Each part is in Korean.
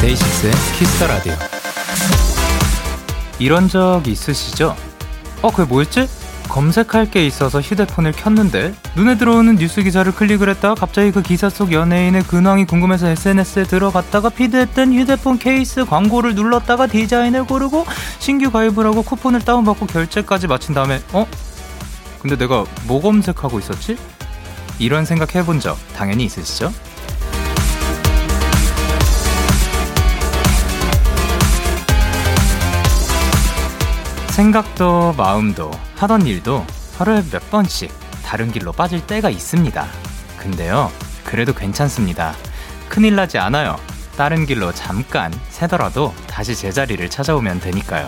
데이식스의 키스 더 라디오. 이런 적 있으시죠? 어, 그게 뭐였지? 검색할 게 있어서 휴대폰을 켰는데 눈에 들어오는 뉴스 기사를 클릭을 했다가 갑자기 그 기사 속 연예인의 근황이 궁금해서 SNS에 들어갔다가 피드에 떴던 휴대폰 케이스 광고를 눌렀다가 디자인을 고르고 신규 가입을 하고 쿠폰을 다운받고 결제까지 마친 다음에 어? 근데 내가 뭐 검색하고 있었지? 이런 생각 해본 적 당연히 있으시죠? 생각도 마음도 하던 일도 하루에 몇 번씩 다른 길로 빠질 때가 있습니다. 근데요, 그래도 괜찮습니다. 큰일 나지 않아요. 다른 길로 잠깐 새더라도 다시 제자리를 찾아오면 되니까요.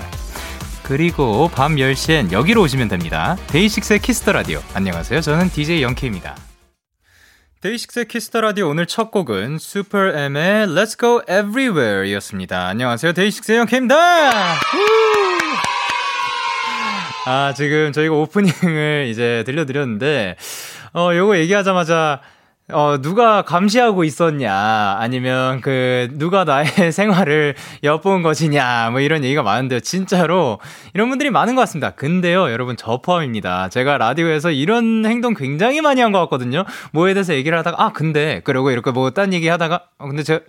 그리고 밤 10시엔 여기로 오시면 됩니다. 데이식스의 키스 더 라디오. 안녕하세요. 저는 DJ 영케이입니다. 데이식스의 키스 더 라디오 오늘 첫 곡은 슈퍼엠의 Let's Go Everywhere 이었습니다. 안녕하세요. 데이식스의 영케이입니다. 아, 지금 저희가 오프닝을 이제 들려드렸는데, 어, 요거 얘기하자마자, 어, 누가 감시하고 있었냐, 아니면 그, 누가 나의 생활을 엿본 것이냐, 뭐 이런 얘기가 많은데요. 진짜로, 이런 분들이 많은 것 같습니다. 근데요, 여러분, 저 포함입니다. 제가 라디오에서 이런 행동 굉장히 많이 한 것 같거든요. 뭐에 대해서 얘기를 하다가, 아, 근데, 그러고 이렇게 뭐 딴 얘기 하다가, 어, 근데 제가,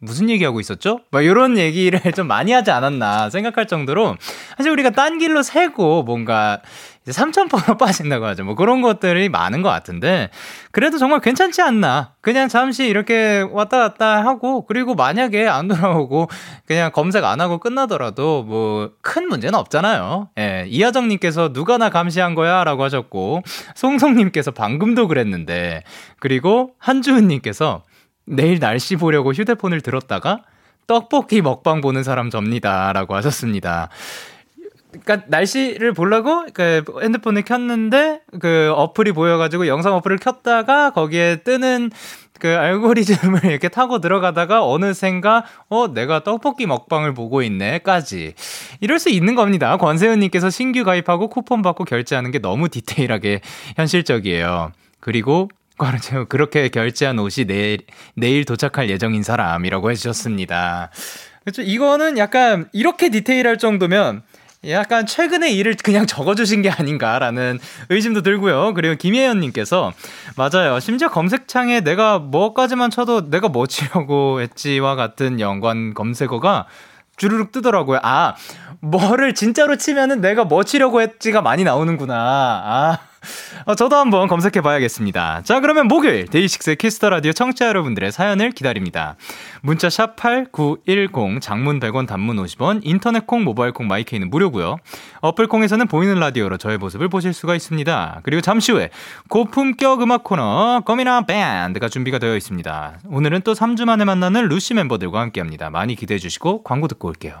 무슨 얘기하고 있었죠? 막 이런 얘기를 좀 많이 하지 않았나 생각할 정도로 사실 우리가 딴 길로 세고 뭔가 이제 3,000%로 빠진다고 하죠. 뭐 그런 것들이 많은 것 같은데 그래도 정말 괜찮지 않나. 그냥 잠시 이렇게 왔다 갔다 하고 그리고 만약에 안 돌아오고 그냥 검색 안 하고 끝나더라도 뭐 큰 문제는 없잖아요. 예. 이하정님께서 누가 나 감시한 거야? 라고 하셨고 송송님께서 방금도 그랬는데 그리고 한주은님께서 내일 날씨 보려고 휴대폰을 들었다가 떡볶이 먹방 보는 사람 접니다. 라고 하셨습니다. 그니까 날씨를 보려고 그 핸드폰을 켰는데 그 어플이 보여가지고 영상 어플을 켰다가 거기에 뜨는 그 알고리즘을 이렇게 타고 들어가다가 어느샌가 어 내가 떡볶이 먹방을 보고 있네까지 이럴 수 있는 겁니다. 권세은님께서 신규 가입하고 쿠폰 받고 결제하는 게 너무 디테일하게 현실적이에요. 그리고 꽈르죠. 그렇게 결제한 옷이 내일, 내일 도착할 예정인 사람이라고 해주셨습니다. 그렇죠. 이거는 약간 이렇게 디테일할 정도면 약간 최근의 일을 그냥 적어주신 게 아닌가라는 의심도 들고요. 그리고 김혜연님께서 맞아요. 심지어 검색창에 내가 뭐까지만 쳐도 내가 뭐 치려고 했지와 같은 연관 검색어가 주르륵 뜨더라고요. 아, 뭐를 진짜로 치면은 내가 뭐 치려고 했지가 많이 나오는구나. 아. 어, 저도 한번 검색해 봐야겠습니다. 자, 그러면 목요일 데이식스의 키스 더 라디오 청취자 여러분들의 사연을 기다립니다. 문자 샵8910 장문 100원 단문 50원 인터넷 콩 모바일 콩 마이케이는 무료고요. 어플 콩에서는 보이는 라디오로 저의 모습을 보실 수가 있습니다. 그리고 잠시 후에 고품격 음악 코너 거미나 밴드가 준비가 되어 있습니다. 오늘은 또 3주 만에 만나는 루시 멤버들과 함께 합니다. 많이 기대해 주시고 광고 듣고 올게요.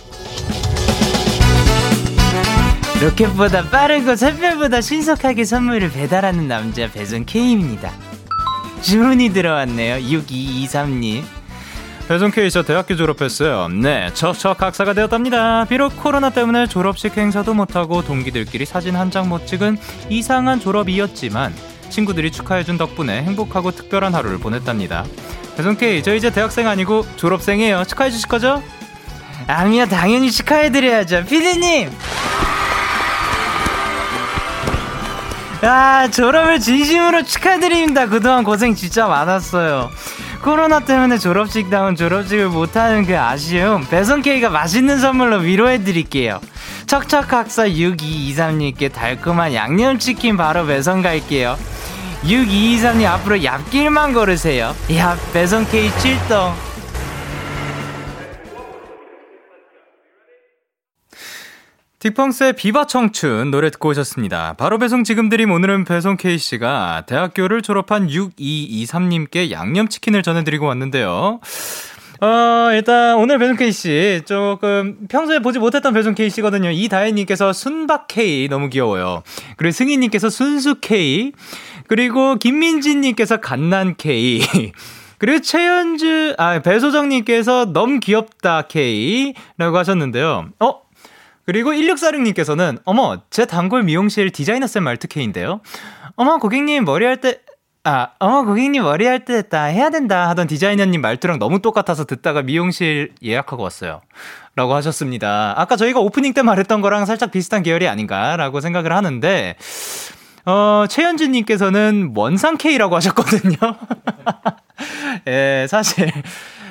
로켓보다 빠르고 새별보다 신속하게 선물을 배달하는 남자 배송 K입니다. 주문이 들어왔네요. 6223님. 배송 K 저 대학교 졸업했어요. 네, 저저 각사가 되었답니다. 비록 코로나 때문에 졸업식 행사도 못하고 동기들끼리 사진 한 장 못 찍은 이상한 졸업이었지만 친구들이 축하해준 덕분에 행복하고 특별한 하루를 보냈답니다. 배송 K 저 이제 대학생 아니고 졸업생이에요. 축하해 주실 거죠? 아니요, 당연히 축하해 드려야죠. 피디님! 야, 졸업을 진심으로 축하드립니다. 그동안 고생 진짜 많았어요. 코로나 때문에 졸업식 다운 졸업식을 못하는 그 아쉬움, 배송 K가 맛있는 선물로 위로해드릴게요. 척척학사 6223님께 달콤한 양념치킨 바로 배송 갈게요. 6223님 앞으로 얍길만 걸으세요. 야, 배송 K 출동. 딕펑스의 비바 청춘 노래 듣고 오셨습니다. 바로 배송 지금 드림 오늘은 배송 K씨가 대학교를 졸업한 6223님께 양념치킨을 전해드리고 왔는데요. 어, 일단 오늘 배송 K씨 조금 평소에 보지 못했던 배송 K씨거든요. 이다혜님께서 순박 K 너무 귀여워요. 그리고 승희님께서 순수 K. 그리고 김민진님께서 갓난 K. 그리고 최현주, 아, 배소정님께서 너무 귀엽다 K라고 하셨는데요. 어? 그리고 1646님께서는 어머 제 단골 미용실 디자이너 쌤 말투 K인데요. 어머 고객님 머리 할 때 아, 어머 고객님 머리 할 때 다 해야 된다 하던 디자이너님 말투랑 너무 똑같아서 듣다가 미용실 예약하고 왔어요. 라고 하셨습니다. 아까 저희가 오프닝 때 말했던 거랑 살짝 비슷한 계열이 아닌가라고 생각을 하는데 어, 최현주님께서는 원상 K라고 하셨거든요. 예, 사실,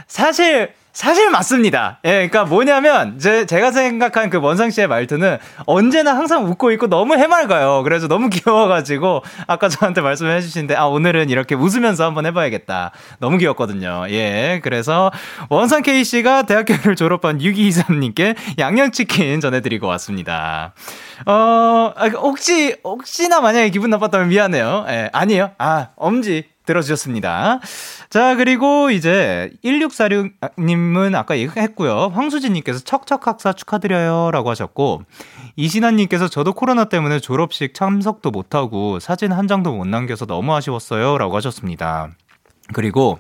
사실, 사실 맞습니다. 예, 그러니까 뭐냐면 제 제가 생각한 그 원상 씨의 말투는 언제나 항상 웃고 있고 너무 해맑아요. 그래서 너무 귀여워가지고 아까 저한테 말씀해 주신데 아 오늘은 이렇게 웃으면서 한번 해봐야겠다. 너무 귀엽거든요. 예, 그래서 원상 K 씨가 대학교를 졸업한 6223님께 양념치킨 전해드리고 왔습니다. 어, 아, 혹시 혹시나 만약에 기분 나빴다면 미안해요. 예, 아니에요. 아 엄지 들어주셨습니다. 자, 그리고 이제 1646님은 아까 얘기했고요. 황수진님께서 척척학사 축하드려요. 라고 하셨고, 이신환님께서 저도 코로나 때문에 졸업식 참석도 못하고 사진 한 장도 못 남겨서 너무 아쉬웠어요. 라고 하셨습니다. 그리고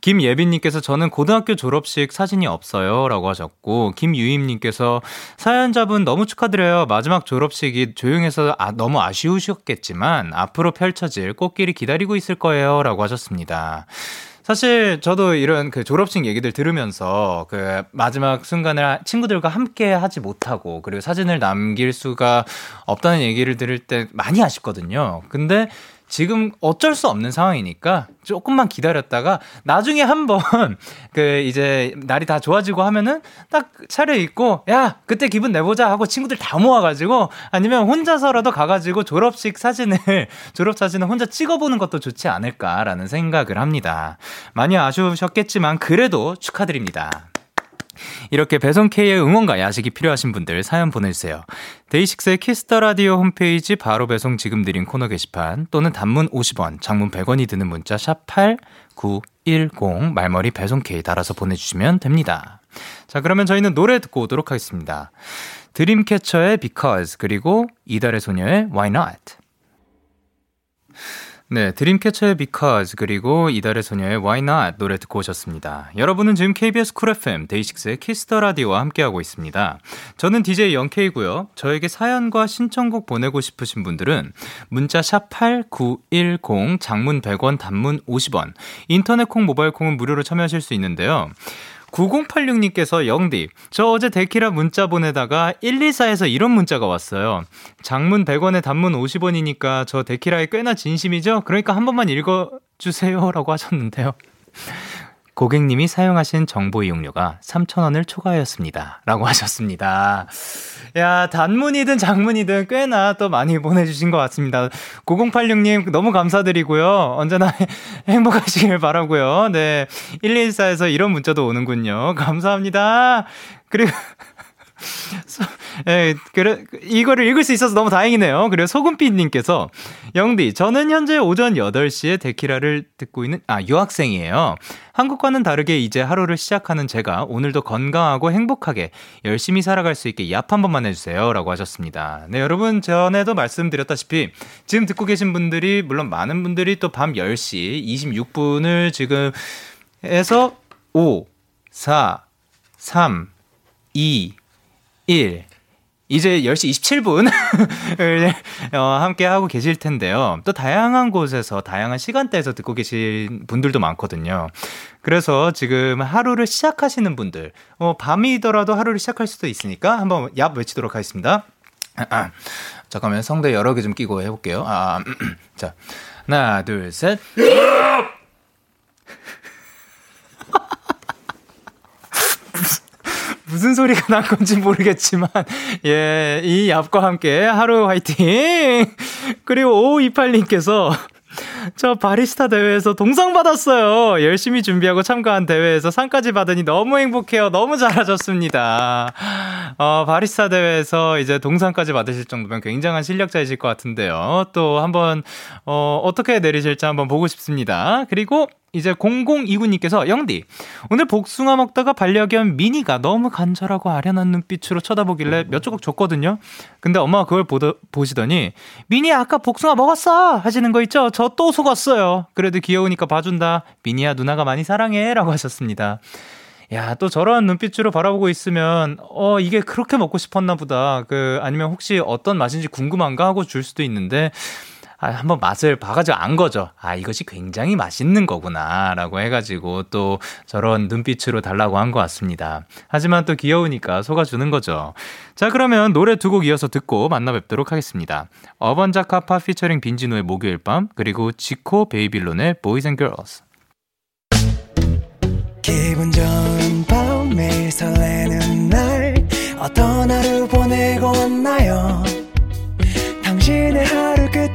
김예빈님께서 저는 고등학교 졸업식 사진이 없어요. 라고 하셨고, 김유임님께서 사연자분 너무 축하드려요. 마지막 졸업식이 조용해서 아, 너무 아쉬우셨겠지만, 앞으로 펼쳐질 꽃길이 기다리고 있을 거예요. 라고 하셨습니다. 사실 저도 이런 그 졸업식 얘기들 들으면서 그 마지막 순간을 친구들과 함께 하지 못하고 그리고 사진을 남길 수가 없다는 얘기를 들을 때 많이 아쉽거든요. 근데 지금 어쩔 수 없는 상황이니까 조금만 기다렸다가 나중에 한번 그 이제 날이 다 좋아지고 하면은 딱 차려 입고 야 그때 기분 내보자 하고 친구들 다 모아가지고 아니면 혼자서라도 가가지고 졸업식 사진을 졸업 사진을 혼자 찍어보는 것도 좋지 않을까라는 생각을 합니다. 많이 아쉬우셨겠지만 그래도 축하드립니다. 이렇게 배송K의 응원과 야식이 필요하신 분들 사연 보내주세요. 데이식스의 키스 더 라디오 홈페이지 바로 배송 지금 드림 코너 게시판 또는 단문 50원, 장문 100원이 드는 문자 샵 8910 말머리 배송K 달아서 보내주시면 됩니다. 자, 그러면 저희는 노래 듣고 오도록 하겠습니다. 드림캐쳐의 Because 그리고 이달의 소녀의 Why Not 네, 드림캐쳐의 Because 그리고 이달의 소녀의 Why Not 노래 듣고 오셨습니다. 여러분은 지금 KBS 쿨 FM 데이식스의 키스 더 라디오와 함께하고 있습니다. 저는 DJ 영케이고요. 저에게 사연과 신청곡 보내고 싶으신 분들은 문자 샵 #8910 장문 100원, 단문 50원, 인터넷 콩, 모바일 콩은 무료로 참여하실 수 있는데요. 9086님께서 영디, 저 어제 데키라 문자 보내다가 124에서 이런 문자가 왔어요. 장문 100원에 단문 50원이니까 저 데키라에 꽤나 진심이죠? 그러니까 한 번만 읽어주세요. 라고 하셨는데요. 고객님이 사용하신 정보 이용료가 3,000원을 초과하였습니다. 라고 하셨습니다. 야, 단문이든 장문이든 꽤나 또 많이 보내주신 것 같습니다. 9086님 너무 감사드리고요. 언제나 행복하시길 바라고요. 네. 114에서 이런 문자도 오는군요. 감사합니다. 그리고 예, 그래, 이거를 읽을 수 있어서 너무 다행이네요. 그리고 소금빛님께서, 영디, 저는 현재 오전 8시에 데키라를 듣고 있는, 아, 유학생이에요. 한국과는 다르게 이제 하루를 시작하는 제가 오늘도 건강하고 행복하게 열심히 살아갈 수 있게 얍 한 번만 해주세요. 라고 하셨습니다. 네, 여러분, 전에도 말씀드렸다시피, 지금 듣고 계신 분들이, 물론 많은 분들이 또 밤 10시 26분을 지금 해서 5, 4, 3, 2, 1. 이제 10시 27분 어, 함께 하고 계실 텐데요. 또 다양한 곳에서 다양한 시간대에서 듣고 계신 분들도 많거든요. 그래서 지금 하루를 시작하시는 분들, 어, 밤이더라도 하루를 시작할 수도 있으니까 한번 얍 외치도록 하겠습니다. 아, 아. 잠깐만 성대 여러 개 좀 끼고 해볼게요. 아, 자 하나 둘 셋. 무슨 소리가 난 건지 모르겠지만, 예, 이 얍과 함께 하루 화이팅! 그리고 5528님께서 저 바리스타 대회에서 동상 받았어요. 열심히 준비하고 참가한 대회에서 상까지 받으니 너무 행복해요. 너무 잘하셨습니다. 어, 바리스타 대회에서 이제 동상까지 받으실 정도면 굉장한 실력자이실 것 같은데요. 또 한번, 어, 어떻게 내리실지 한번 보고 싶습니다. 그리고 이제 0029님께서 영디 오늘 복숭아 먹다가 반려견 미니가 너무 간절하고 아련한 눈빛으로 쳐다보길래 몇 조각 줬거든요. 근데 엄마가 그걸 보더, 보시더니 미니 아까 복숭아 먹었어 하시는 거 있죠? 저 또 속았어요. 그래도 귀여우니까 봐준다. 미니야 누나가 많이 사랑해라고 하셨습니다. 야, 또 저런 눈빛으로 바라보고 있으면, 어, 이게 그렇게 먹고 싶었나 보다. 그, 아니면 혹시 어떤 맛인지 궁금한가 하고 줄 수도 있는데, 아, 한번 맛을 봐가지고 안 거죠. 아, 이것이 굉장히 맛있는 거구나. 라고 해가지고 또 저런 눈빛으로 달라고 한 것 같습니다. 하지만 또 귀여우니까 속아주는 거죠. 자, 그러면 노래 두 곡 이어서 듣고 만나 뵙도록 하겠습니다. 어번자카파 피처링 빈지노의 목요일 밤, 그리고 지코 베이빌론의 Boys and Girls. 기분 좋은 밤 매일 설레는 날 어떤 하루 보내고 왔나요 당신의 하루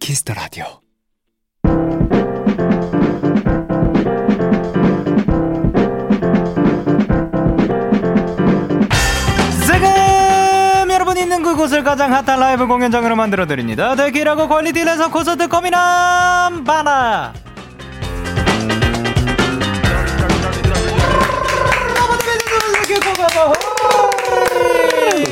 키스터 라디오. 지금 여러분이 있는 그곳을 가장 핫한 라이브 공연장으로 만들어 드립니다. 대기라고 퀄리티 내서 콘서트 고민함 바나.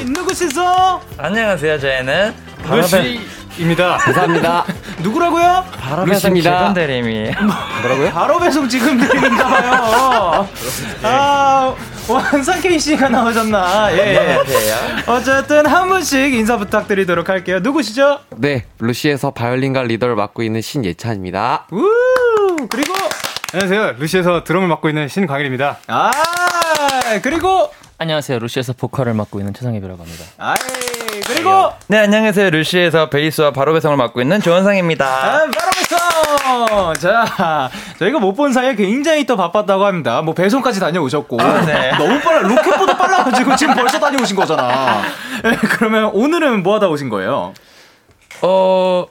누구시죠? 안녕하세요. 저희는 바라베 입니다. 감사합니다. 누구라고요? 바로 배송입니다. 대리미. 뭐라고요? 바로 배송 지금 대리인가봐요. 아, 원상케이 씨가 나오셨나? 예, 예. 어쨌든 한 분씩 인사 부탁드리도록 할게요. 누구시죠? 네, 루시에서 바이올린과 리더를 맡고 있는 신예찬입니다. 우! 그리고 안녕하세요. 루시에서 드럼을 맡고 있는 신광일입니다. 아, 그리고 안녕하세요. 루시에서 보컬을 맡고 있는 최상엽이라고 합니다. 아, 그리고 네 안녕하세요. 루시에서 베이스와 바로 배송을 맡고 있는 조원상입니다. 아, 바로 배송. 자, 저희가 못 본 사이에 굉장히 또 바빴다고 합니다. 뭐 배송까지 다녀오셨고 아, 네. 너무 빨라 로켓보다 빨라가지고 지금 벌써 다녀오신 거잖아. 네, 그러면 오늘은 뭐 하다 오신 거예요? 어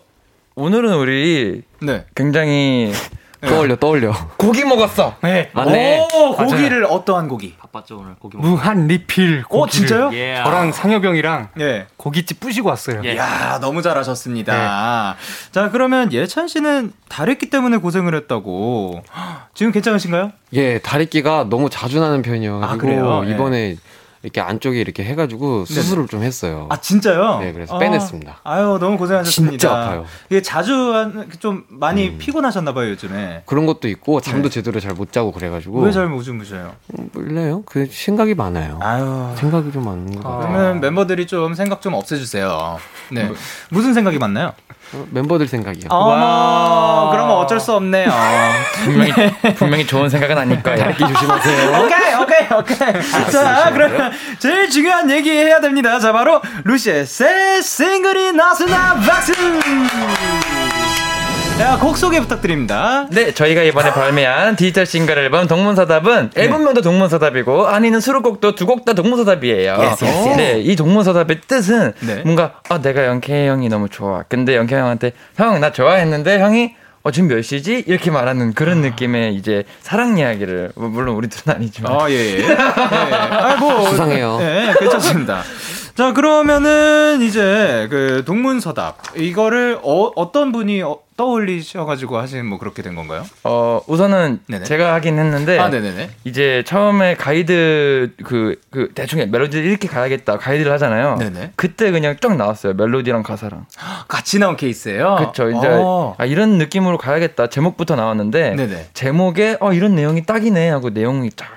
오늘은 우리 네. 굉장히 네. 떠올려 떠올려. 고기 먹었어. 네. 맞네. 오, 고기를 맞아요. 어떠한 고기? 바빴죠 오늘 고기 먹 무한 리필 고기. 어 진짜요? Yeah. 저랑 상혁형이랑 네. 고깃집 뿌시고 왔어요. 이야 yeah. 너무 잘하셨습니다. 네. 자 그러면 예찬 씨는 다랬기 때문에 고생을 했다고. 지금 괜찮으신가요? 예, 다리끼가 너무 자주 나는 편이요. 아, 그래요? 이번에 네. 이렇게 안쪽에 이렇게 해가지고 수술을 네. 좀 했어요. 아 진짜요? 네, 그래서 아, 빼냈습니다. 아유 너무 고생하셨습니다. 진짜 아파요. 이게 자주 좀 많이 음. 피곤하셨나봐요 요즘에. 그런 것도 있고 잠도 네. 제대로 잘 못 자고 그래가지고. 왜 잘 못 주무셔요? 음, 몰라요. 그 생각이 많아요. 아유 생각이 좀 많은 거. 아. 그러면 멤버들이 좀 생각 좀 없애주세요. 네, 뭐. 무슨 생각이 많나요? 어, 멤버들 생각이요. 와, 그러면 어쩔 수 없네요. 분명히, 분명히 좋은 생각은 아닐 거예요. 다리 조심하세요. 오케이, 오케이, 오케이. 자, 그러면 제일 중요한 얘기 해야 됩니다. 자, 바로 루시의 새 싱글이 나왔습니다. 박수! 자, 곡 소개 부탁드립니다. 네, 저희가 이번에 발매한 디지털 싱글 앨범 동문서답은 네. 앨범명도 동문서답이고 안에는 수록곡도 두 곡 다 동문서답이에요. Yes, yes, yes. 네, 이 동문서답의 뜻은 네. 뭔가 아, 내가 영케 형이 너무 좋아. 근데 영케 형한테 형 나 좋아했는데 형이 어, 지금 몇 시지? 이렇게 말하는 그런 아. 느낌의 이제 사랑 이야기를, 뭐, 물론 우리 둘은 아니지만. 아, 예, 예. 예. 아, 뭐. 수상해요. 예, 괜찮습니다. 자, 그러면은 이제 그 동문서답. 이거를 어, 어떤 분이 어, 떠올리셔가지고 하신 뭐 그렇게 된 건가요? 어 우선은 네네. 제가 하긴 했는데 아. 이제 처음에 가이드 그, 그 대충 멜로디를 이렇게 가야겠다 가이드를 하잖아요. 네네. 그때 그냥 쫙 나왔어요 멜로디랑 가사랑 같이 나온 케이스예요. 그렇죠. 이제 어. 아, 이런 느낌으로 가야겠다 제목부터 나왔는데 네네. 제목에 어 이런 내용이 딱이네 하고 내용이 쫙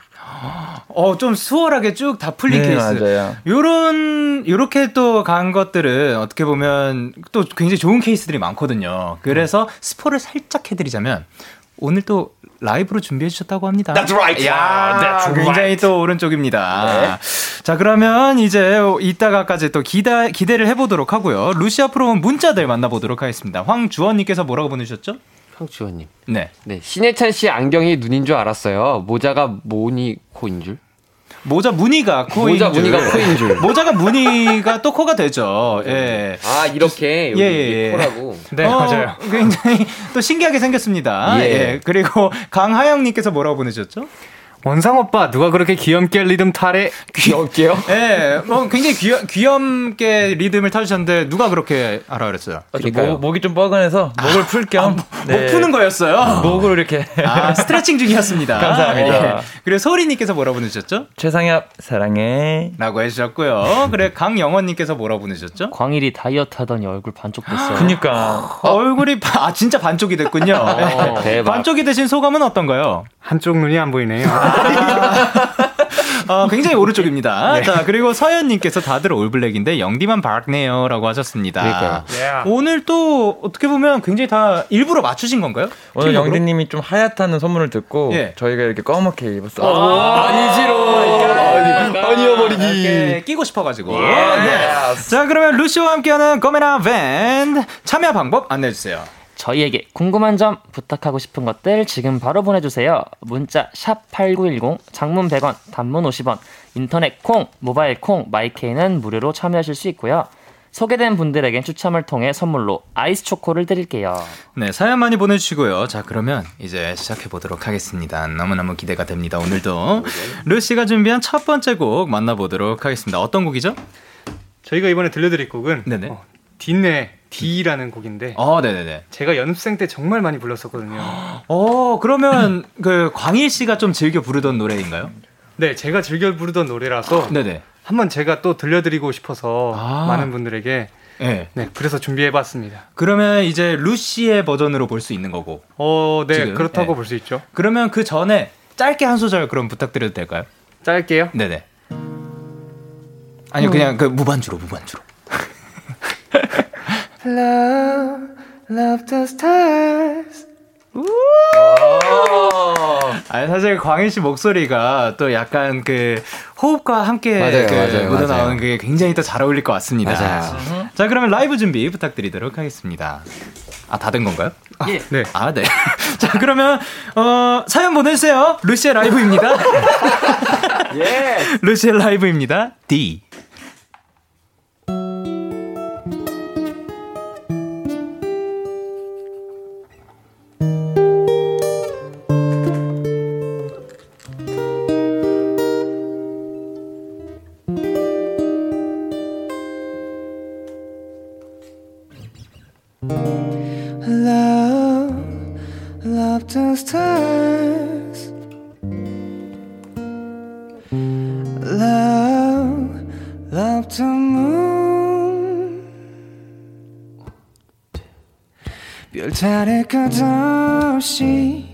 어, 좀 수월하게 쭉 다 풀린 네, 케이스. 맞아요. 요런, 요렇게 또 간 것들은 어떻게 보면 또 굉장히 좋은 케이스들이 많거든요. 그래서 스포를 살짝 해드리자면, 오늘 또 라이브로 준비해 주셨다고 합니다. That's right. 야, That's 굉장히 right. 또 오른쪽입니다. 네. 자, 그러면 이제 이따가까지 또 기다, 기대를 해보도록 하고요. 루시아 프로는 문자들 만나보도록 하겠습니다. 황주원님께서 뭐라고 보내주셨죠? 황주원님. 네. 네. 신해찬 씨 안경이 눈인 줄 알았어요. 모자가 모니 코인 줄. 모자 무늬가 코인 모자 무늬가 코인 줄. 모자가 무늬가 또 코가 되죠. 예. 아 이렇게 여기 예, 예. 코라고. 네 어, 맞아요. 굉장히 또 신기하게 생겼습니다. 예. 예. 그리고 강하영님께서 뭐라고 보내셨죠? 원상 오빠 누가 그렇게 귀염게 리듬 타래? 귀엽게요? 네, 뭐 굉장히 귀염, 귀염게 리듬을 타주셨는데 누가 그렇게 알아 그랬어요? 아, 목, 목이 좀 뻐근해서 목을 풀겸 아, 목, 네. 목 푸는 거였어요. 목으로 이렇게 아, 스트레칭 중이었습니다. 감사합니다. 네. 그리고 소리님께서 뭐라 보내셨죠? 최상엽 사랑해.라고 해주셨고요. 그래 강영원님께서 뭐라 보내셨죠? 광일이 다이어트 하더니 얼굴 반쪽 됐어요. 그니까 어, 얼굴이 아 진짜 반쪽이 됐군요. 어, 네. 반쪽이 되신 소감은 어떤가요? 한쪽 눈이 안 보이네요. 어, 굉장히 오른쪽입니다. 네. 자, 그리고 서현님께서 다들 올블랙인데 영디만 밝네요. 라고 하셨습니다. 그러니까요. Yeah. 오늘 또 어떻게 보면 굉장히 다 일부러 맞추신 건가요? 오늘 영디님이 좀 하얗다는 소문을 듣고 예. 저희가 이렇게 검게 입었어요. 아, 아니지로. 아니어버리기. 끼고 싶어가지고. 네. 자, 그러면 루시와 함께하는 거메라 밴 참여 방법 안내해주세요. 저희에게 궁금한 점, 부탁하고 싶은 것들 지금 바로 보내주세요. 문자 샵 8910, 장문 100원, 단문 50원, 인터넷 콩, 모바일 콩, 마이케이는 무료로 참여하실 수 있고요. 소개된 분들에겐 추첨을 통해 선물로 아이스 초코를 드릴게요. 네, 사연 많이 보내주시고요. 자, 그러면 이제 시작해보도록 하겠습니다. 너무너무 기대가 됩니다. 오늘도 루시가 준비한 첫 번째 곡 만나보도록 하겠습니다. 어떤 곡이죠? 저희가 이번에 들려드릴 곡은 네네. 어, 딘네 D라는 곡인데. 어, 네네네. 제가 연습생 때 정말 많이 불렀었거든요. 어, 그러면 그 광일 씨가 좀 즐겨 부르던 노래인가요? 네, 제가 즐겨 부르던 노래라서. 네네. 한번 제가 또 들려드리고 싶어서 아. 많은 분들에게 네. 네, 그래서 준비해봤습니다. 그러면 이제 루시의 버전으로 볼 수 있는 거고. 어, 네, 지금? 그렇다고 네. 볼수 있죠. 그러면 그 전에 짧게 한 소절 그럼 부탁드려도 될까요? 짧게요? 네네. 아니요, 그냥 그 무반주로, 무반주로. Love, love the stars. 아니 사실 광희 씨 목소리가 또 약간 그 호흡과 함께 맞아요, 그 맞아요, 묻어 나오는 게 굉장히 또 잘 어울릴 것 같습니다. 맞아요. 자 그러면 라이브 준비 부탁드리도록 하겠습니다. 아 다 된 건가요? 예. 네. 아 네. 자 그러면 어 사연 보내주세요. 루시의 라이브입니다. 예. 루시의 라이브입니다. D. 다를 것 없이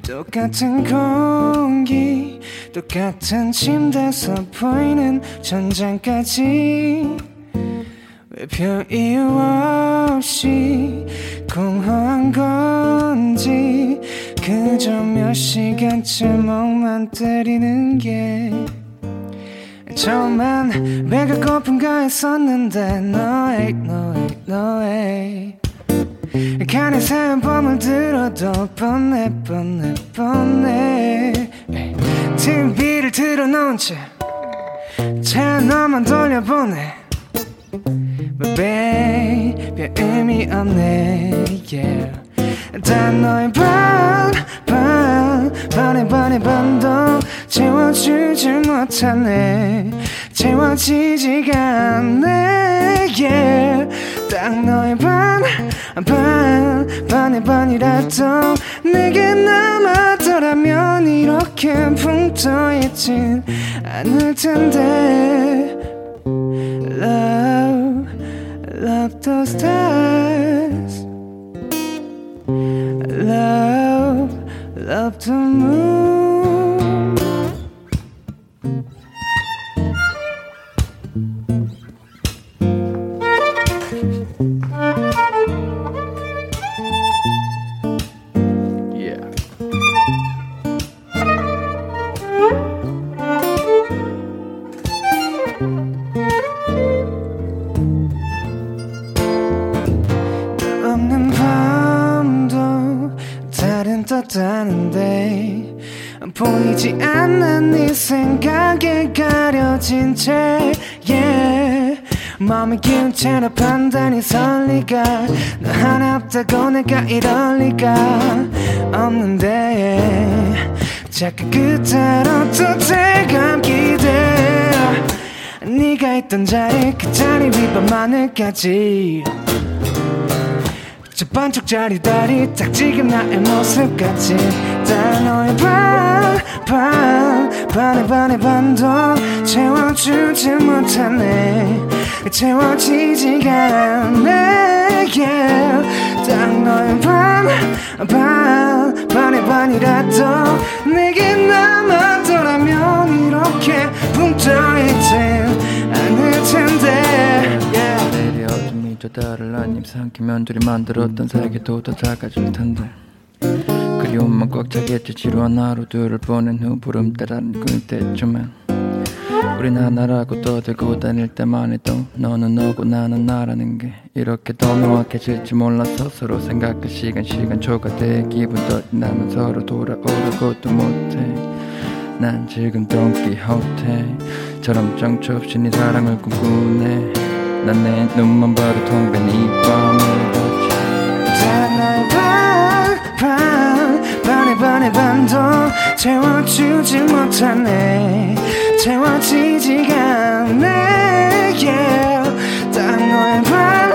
똑같은 공기 똑같은 침대에서 보이는 전장까지. 왜별 이유 없이 공허한 건지 그저 몇 시간째 멍만 때리는 게. 처음엔 배가 고픈가 했었는데 너의 너의 너의 간에 새운 밤을 들어도 뻔해 뻔해 뻔해. TV를 틀어놓은 채 채널만 돌려보내. But babe 별 의미 없네 yeah. 단 너의 반, 반, 반의 반의 반도 채워주지 못하네. 채워지지가 않네 yeah 딱 너의 반, 반, 반의 반이라도 내게 남았더라면 이렇게 붕 떠있진 않을 텐데 Love, love the stars Love, love the moon 떴다는데 보이지 않는 네 생각에 가려진 채 yeah. 마음이 기운 채로 판단이 설리가 너 하나 없다고 내가 이럴 리가 없는데 자꾸 그대로 또 대감 기대 네가 있던 자리 그 자리 위반 하늘까지 저 반쪽짜리 다리 딱 지금 나의 모습 같이 다 너의 반, 반, 반의 반의 반도 채워주지 못하네 채워지지가 않네 yeah. 딱 너의 반, 반, 반의 반이라도 내게 남았더라면 이렇게 붕 떠있진 않을 텐데 yeah. 저 달을 한입 삼키면 둘이 만들었던 세계도 더 작아질 텐데. 그리움만 꽉 차겠지 지루한 하루들을 보낸 후 따라는 그때쯤엔. 우린 하나라고 떠들고 다닐 때만 해도 너는 너고 나는 나라는 게 이렇게 더 명확해질지 몰라서 서로 생각할 시간 시간 초과돼. 기분도 나면 서로 돌아오려고도 못해. 난 지금 돈키호테처럼 정처 없이 네 사랑을 꿈꾸네 난 내 눈만 봐도 통변 이 밤을 단 반, 반, 반의 반의 반도 채워주지 못하네. 채워지지가 않네. 딱 너의 반,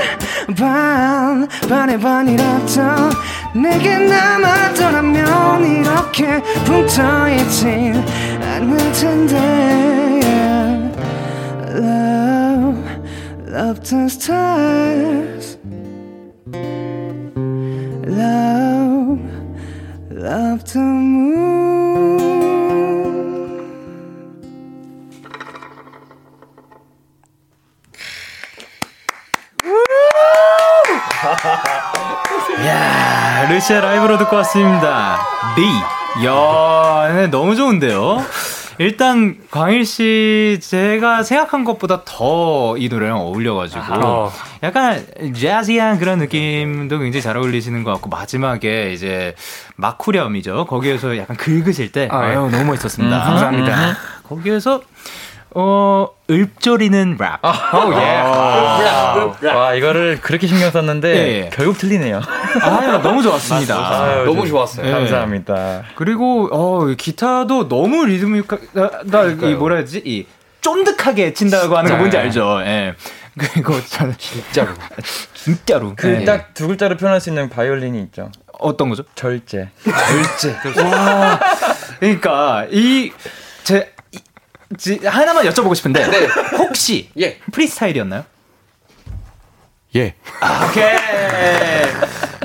반, 반의 반이라도 내게 남았더라면 이렇게 붕떠있진 않을 텐데 love the stars Love, the moon 야 루시아 라이브로 듣고 왔습니다. 리. 야, 네, 너무 좋은데요? 일단 광일 씨 제가 생각한 것보다 더 이 노래랑 어울려가지고 아. 약간 재즈한 그런 느낌도 굉장히 잘 어울리시는 것 같고 마지막에 이제 마쿠렴이죠 거기에서 약간 긁으실 때 아, 아유, 너무 멋있었습니다. 음, 감사합니다. 음. 거기에서 어, 읊조리는 랩. 오, 어, 예. 아, 와, 이거를 그렇게 신경 썼는데, 예, 예. 결국 틀리네요. 아, 너무 좋았습니다. 아, 너무 좋았어요. 예. 감사합니다. 그리고, 어, 기타도 너무 나, 이 뭐라 해야지? 이, 쫀득하게 친다고 하는 거 뭔지 알죠? 예. 그리고 저는 진짜로. 진짜로. 그 딱두 예. 글자로 표현할 수 있는 바이올린이 있죠. 어떤 거죠? 절제. 절제. 와. 그러니까, 이, 제, 하나만 여쭤보고 싶은데 네. 혹시 예. 프리스타일이었나요? 예. 아, 오케이.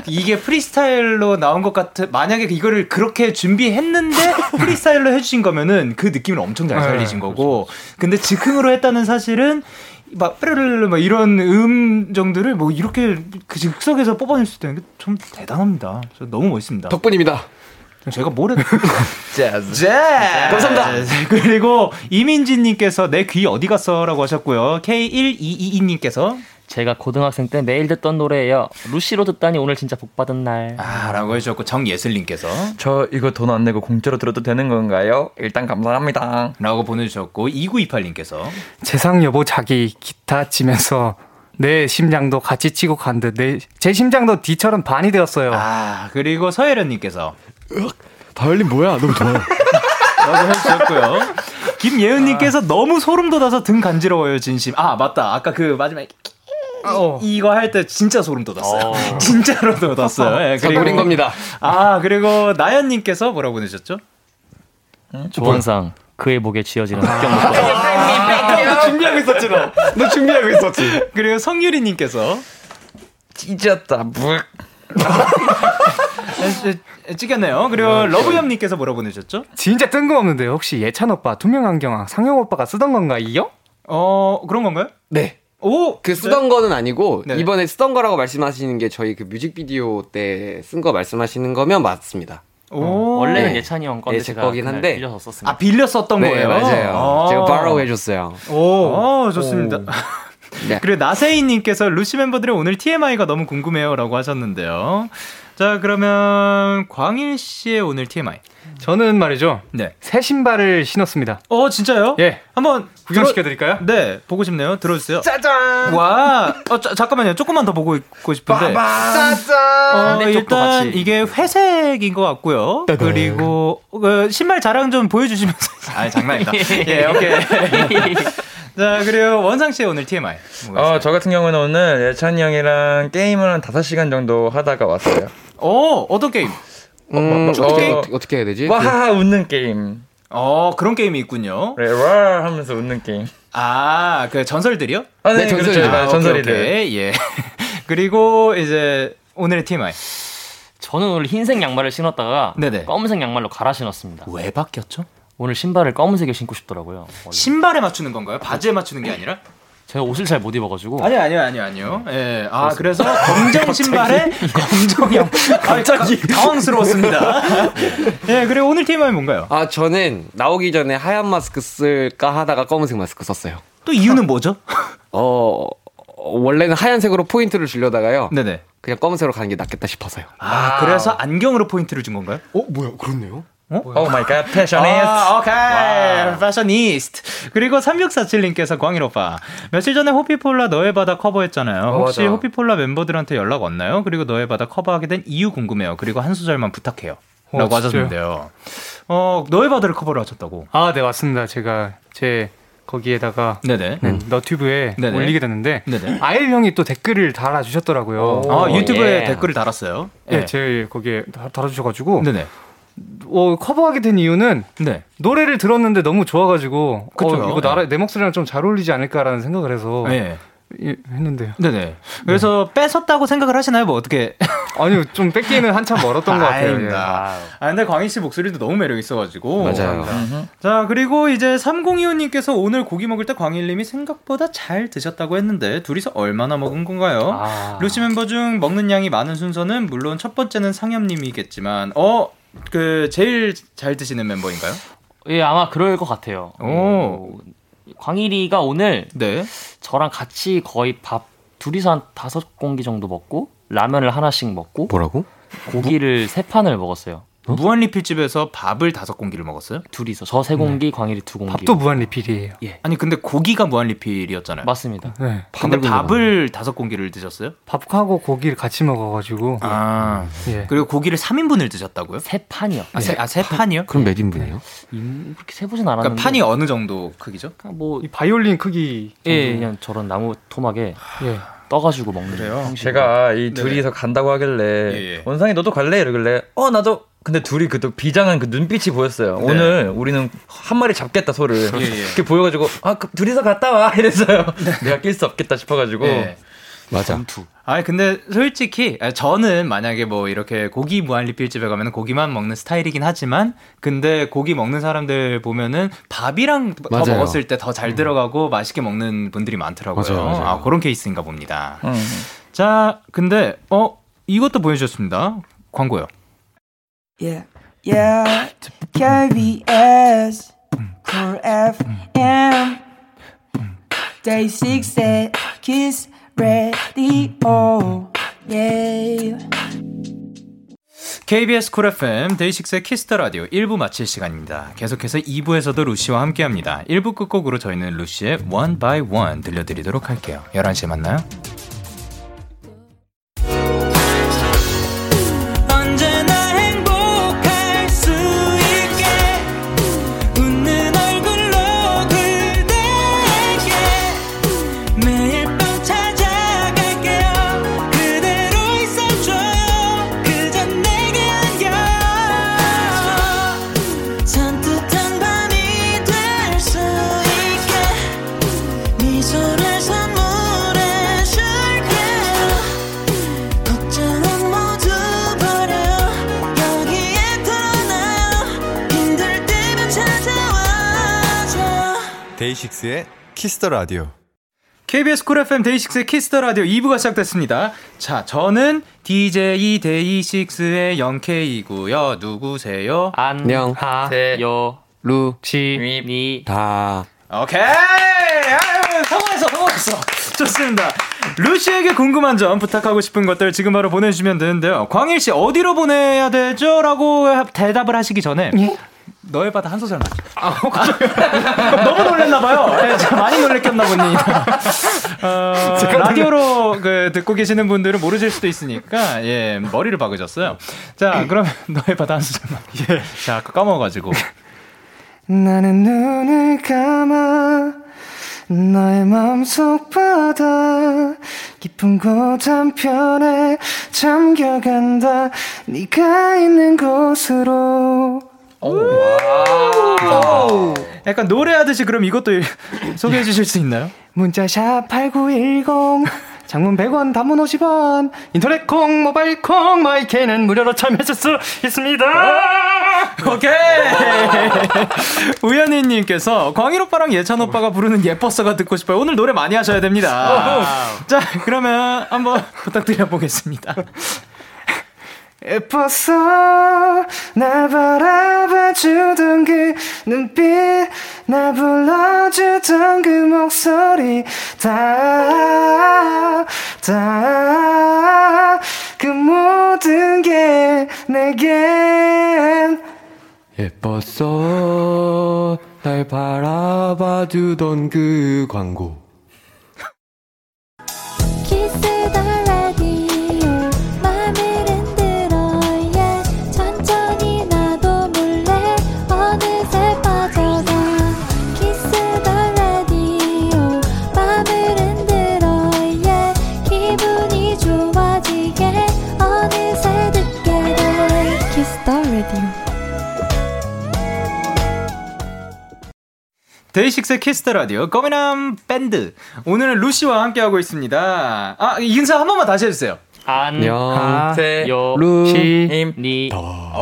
이게 프리스타일로 나온 것 같아. 만약에 이거를 그렇게 준비했는데 프리스타일로 해주신 거면은 그 느낌을 엄청 잘 네, 살리신 네, 거고. 근데 즉흥으로 했다는 사실은 막 뾰르르 막 이런 음정들을 뭐 이렇게 그 즉석에서 뽑아낼 수 있다는 게 좀 대단합니다. 너무 멋있습니다. 덕분입니다. 제가 뭘 했... 재즈. 재즈. 감사합니다. 그리고 이민진님께서 내 귀 어디 갔어라고 하셨고요. K1222님께서 제가 고등학생 때 매일 듣던 노래예요. 루시로 듣다니 오늘 진짜 복 받은 날. 아, 라고 해주셨고, 정예슬님께서. 저 이거 돈 안 내고 공짜로 들어도 되는 건가요? 일단 감사합니다. 라고 보내주셨고, 2928님께서. 재상 여보 자기 기타 치면서 내 심장도 같이 치고 간듯 내 제 심장도 뒤처럼 반이 되었어요. 아, 그리고 서혜련님께서. 바이올린 뭐야? 너무 좋아요. 라고 해주셨고요. 김예은님께서 아. 너무 소름 돋아서 등 간지러워요, 진심. 아, 맞다. 아까 그 마지막에. 어. 이거 할 때 진짜 소름 돋았어요. 어. 진짜로 돋았어요. 네, 그리고 노린 겁니다. 아 그리고 나연님께서 뭐라고 보내셨죠? 응? 조원상 그의 목에 쥐어지는 흑경 아. 너 준비하고 있었지 너. 너 준비하고 있었지. 그리고 성유리님께서 찢었다 묵. 찍혔네요. 그리고 아, 러브염님께서 뭐라 보내셨죠? 진짜 뜬금없는데 혹시 예찬 오빠 투명 안경 상영 오빠가 쓰던 건가요? 어 그런 건가요? 네. 오, 그 쓰던 네? 거는 아니고 네. 이번에 쓰던 거라고 말씀하시는 게 저희 그 뮤직비디오 때 쓴 거 말씀하시는 거면 맞습니다. 오. 어, 원래는 네. 예찬이 형 건데 네, 제가 거긴 한데 빌려서 썼습니다. 아 빌렸었던 네, 거예요? 맞아요. 아. 제가 바로 해줬어요. 오, 오 좋습니다. 오. 네. 그리고 나세이님께서 루시 멤버들의 오늘 TMI가 너무 궁금해요라고 하셨는데요. 자, 그러면 광일 씨의 오늘 TMI. 저는 말이죠. 네. 새 신발을 신었습니다. 어, 진짜요? 예. 한번 구경시켜 드릴까요? 네, 보고 싶네요. 들어주세요. 짜잔! 와, 어, 자, 잠깐만요. 조금만 더 보고 있고 싶은데. 짜잔! 어, 일단 이게 회색인 것 같고요. 네. 그리고 그 신발 자랑 좀 보여주시면서. 아, 장난이다. 예, 오케이. 자, 그리고 원상 씨의 오늘 TMI. 어, 저 같은 경우는 오늘 예찬이 형이랑 게임을 한 5시간 정도 하다가 왔어요. 어, 어떤 게임? 음, 어, 뭐, 뭐, 어떻게, 어, 어떻게 해야 되지? 그... 웃는 게임. 어, 그런 게임이 있군요. 네, 와 하면서 웃는 게임. 아, 그 전설들이요? 아, 네, 네 전설, 그렇죠. 아, 전설이들. 오케이, 예. 그리고 이제 오늘의 TMI. 저는 오늘 흰색 양말을 신었다가 네네. 검은색 양말로 갈아 신었습니다. 왜 바뀌었죠? 오늘 신발을 검은색에 신고 싶더라고요. 원래. 신발에 맞추는 건가요? 바지에 맞추는 게 아니라? 제가 옷을 잘 못 입어가지고. 아니요, 아니요, 아니요, 아니요. 예. 아, 그래서 검정 신발에 검정 양. 갑자기 당황스러웠습니다. 예, 그리고 오늘 테마는 뭔가요? 아, 저는 나오기 전에 하얀 마스크 쓸까 하다가 검은색 마스크 썼어요. 또 이유는 뭐죠? 어, 원래는 하얀색으로 포인트를 주려다가요. 네네. 그냥 검은색으로 가는 게 낫겠다 싶어서요. 아, 그래서 안경으로 포인트를 준 건가요? 어, 뭐야, 그렇네요. oh my God, fashionist. 아, 오케이. fashionist. 그리고 3647님께서 광일 오빠. 며칠 전에 호피폴라 너의 바다 커버했잖아요. 어, 혹시 맞아. 호피폴라 멤버들한테 연락 왔나요? 그리고 너의 바다 커버하게 된 이유 궁금해요. 그리고 한 소절만 부탁해요. 어, 라고 하셨는데요. 어, 너의 바다를 커버를 하셨다고. 아, 네, 맞습니다. 제가 제 거기에다가 네네. 네, 너튜브에 네네. 올리게 됐는데 네네. 아일 형이 또 댓글을 달아주셨더라고요. 아, 유튜브에 예. 댓글을 달았어요. 네, 예. 제 거기에 달아주셔가지고 네네. 어, 커버하게 된 이유는 네. 노래를 들었는데 너무 좋아가지고 그쵸, 어, 이거 나라 내 목소리랑 좀 잘 어울리지 않을까라는 생각을 해서 네. 했는데요. 네네. 그래서 네. 뺏었다고 생각을 하시나요? 뭐 어떻게? 아니요, 좀 뺏기는 한참 멀었던 것 같아요. 예. 아, 근데 광희 씨 목소리도 너무 매력 있어가지고. 맞아요. 자, 그리고 이제 3025님께서 오늘 고기 먹을 때 광일님이 생각보다 잘 드셨다고 했는데 둘이서 얼마나 먹은 건가요? 아. 루시 멤버 중 먹는 양이 많은 순서는 물론 첫 번째는 상엽님이겠지만, 어, 그 제일 잘 드시는 멤버인가요? 예, 아마 그럴 것 같아요. 오. 어, 광일이가 오늘 네. 저랑 같이 거의 밥 둘이서 한 다섯 공기 정도 먹고 라면을 하나씩 먹고 뭐라고? 고기를 세 판을 먹었어요. 어? 무한리필집에서 밥을 다섯 공기를 먹었어요? 둘이서 저 세 공기, 네. 광일이 두 공기. 밥도 무한리필이에요. 예. 아니 근데 고기가 무한리필이었잖아요. 맞습니다. 네. 근데 밥을 다섯 공기를 드셨어요? 밥하고 고기를 같이 먹어가지고. 아. 예. 그리고 고기를 3인분을 드셨다고요? 세 판이요. 아, 세, 아, 세 판이요? 그럼 몇 인분이요? 네. 그렇게 세보진 않았는데. 그러니까 판이 어느 정도 크기죠? 그러니까 뭐 바이올린 크기. 예, 그냥 저런 나무 토막에. 예. 떠가지고 먹는 거예요. 제가 이 둘이서 네 간다고 하길래 예, 예. 원상이 너도 갈래 이러길래 어 나도 근데 둘이 그 또 비장한 그 눈빛이 보였어요. 네. 오늘 우리는 한 마리 잡겠다 소를 예, 예. 이렇게 보여가지고 아 그, 둘이서 갔다 와 이랬어요. 네. 내가 낄 수 없겠다 싶어가지고 예. 맞아. 전투. 아 근데 솔직히 저는 만약에 뭐 이렇게 고기 무한리필집에 가면 고기만 먹는 스타일이긴 하지만 근데 고기 먹는 사람들 보면은 밥이랑 맞아요. 더 먹었을 때 더잘 음. 들어가고 맛있게 먹는 분들이 많더라고요. 맞아요, 맞아요. 아 그런 케이스인가 봅니다. 음. 자 근데 어 이것도 보여주셨습니다. 광고요. Yeah, yeah, KBS, Cool FM, Day 6 Kiss Radio, yeah. KBS 쿨 FM 데이식스의 키스 더 라디오 1부 마칠 시간입니다. 계속해서 2부에서도 루시와 함께 합니다. 1부 끝곡으로 저희는 루시의 One by One 들려드리도록 할게요. 11시에 만나요. 키스 더 라디오. KBS 쿨 FM 데이식스의 키스 더 라디오 2부가 시작됐습니다. 자, 저는 DJ 데이식스의 영케이고요. 누구세요? 안녕하세요. 루시입니다. 오케이. 아유, 성공했어, 성공했어. 좋습니다. 루시에게 궁금한 점, 부탁하고 싶은 것들 지금 바로 보내주시면 되는데요. 광일 씨, 어디로 보내야 되죠? 라고 대답을 하시기 전에. 예? 너의 바다 한 소절만. 아, 아 너무 놀랬나봐요. 네, 제가 많이 놀랬겠나 보니. 어, 라디오로 그, 듣고 계시는 분들은 모르실 수도 있으니까, 예, 머리를 박으셨어요. 자, 그러면 너의 바다 한 소절만. 예. 자, 아까 까먹어가지고. 나는 눈을 감아 너의 마음속 바다 깊은 곳 한편에 잠겨간다 네가 있는 곳으로 오. 약간 노래하듯이 그럼 이것도 소개해 주실 수 있나요? 문자샵 8910 장문 100원 단문 50원 인터넷 콩 모바일 콩 마이케는 무료로 참여하실 수 있습니다. 오케이. 우연히님께서 광일 오빠랑 예찬 오빠가 부르는 예뻤어가 듣고 싶어요. 오늘 노래 많이 하셔야 됩니다. 자 그러면 한번 부탁드려 보겠습니다 예뻤어 날 바라봐주던 그 눈빛 나 불러주던 그 목소리. 다 다 그 모든 게 내겐 예뻤어 날 바라봐주던 그 광고 데이식스의 키스 더 라디오 꺼미남 밴드 오늘은 루시와 함께하고 있습니다. 아 인사 한 번만 다시 해주세요. 안녕하세요. 루시니.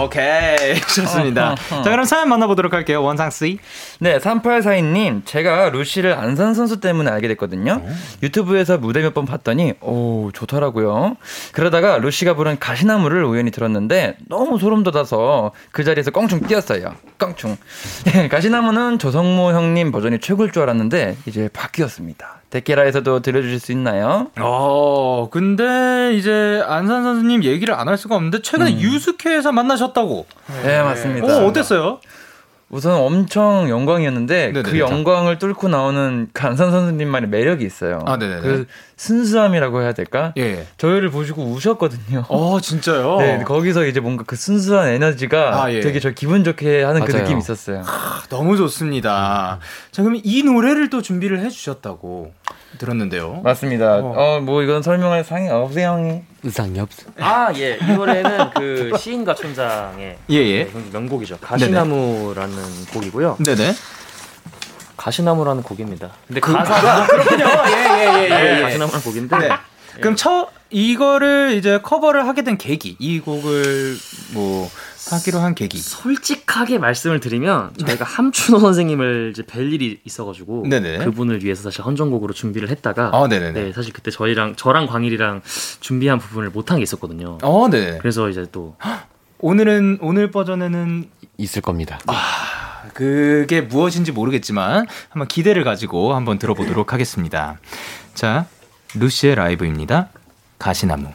오케이. 좋습니다. 자, 그럼 사연 만나보도록 할게요. 원상씨. 네, 3842님. 제가 루시를 안산 선수 때문에 알게 됐거든요. 오. 유튜브에서 무대 몇 번 봤더니, 오, 좋더라고요. 그러다가 루시가 부른 가시나무를 우연히 들었는데, 너무 소름 돋아서 그 자리에서 껑충 뛰었어요. 껑충. 가시나무는 조성모 형님 버전이 최고일 줄 알았는데, 이제 바뀌었습니다. 데케라에서도 들려주실 수 있나요? 어, 근데 이제 안산 선수님 얘기를 안 할 수가 없는데 최근에 음. 유스케에서 만나셨다고. 네, 맞습니다. 어, 어땠어요? 우선 엄청 영광이었는데 네네, 그 영광을 뚫고 나오는 간산 선수님만의 매력이 있어요. 아, 네네. 그 순수함이라고 해야 될까? 예. 저희를 보시고 우셨거든요. 어, 진짜요? 네, 거기서 이제 뭔가 그 순수한 에너지가 아, 예. 되게 저 기분 좋게 하는 그 맞아요. 그 느낌이 있었어요. 아, 너무 좋습니다. 음. 자, 그럼 이 노래를 또 준비를 해주셨다고 들었는데요. 맞습니다. 어, 어 뭐 이건 설명할 상이 없어요, 형이. 의상이 없어. 아, 예. 이 노래는 그 시인과 촌장의 예, 예. 네, 명곡이죠. 가시나무라는 네네. 곡이고요. 네네. 가시나무라는 곡입니다. 근데 그, 가사가 아, 그렇군요. 예, 예, 예, 예. 네, 가시나무라는 곡인데. 네. 그럼 첫 이거를 이제 커버를 하게 된 계기, 이 곡을 뭐 하기로 한 계기. 솔직하게 말씀을 드리면 네. 저희가 네. 함춘호 선생님을 이제 뵐 일이 있어가지고 네네. 그분을 위해서 사실 헌정곡으로 준비를 했다가 아, 네, 사실 그때 저희랑 저랑 광일이랑 준비한 부분을 못한 게 있었거든요. 어, 네. 그래서 이제 또 오늘은 오늘 버전에는 있을 겁니다. 아, 그게 무엇인지 모르겠지만 한번 기대를 가지고 한번 들어보도록 하겠습니다. 자, 루시의 라이브입니다. 가시나무.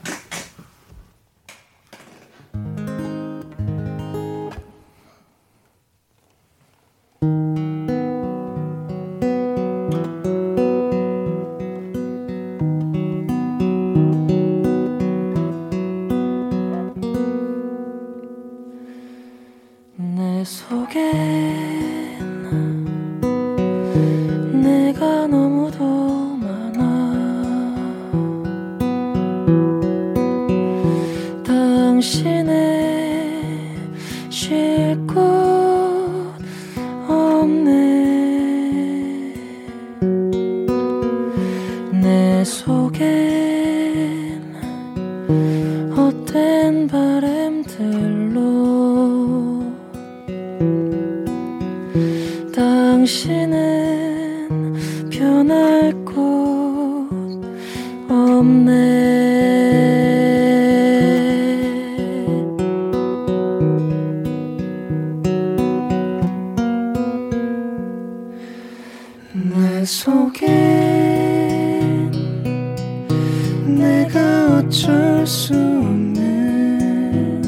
내가 어쩔 수 없는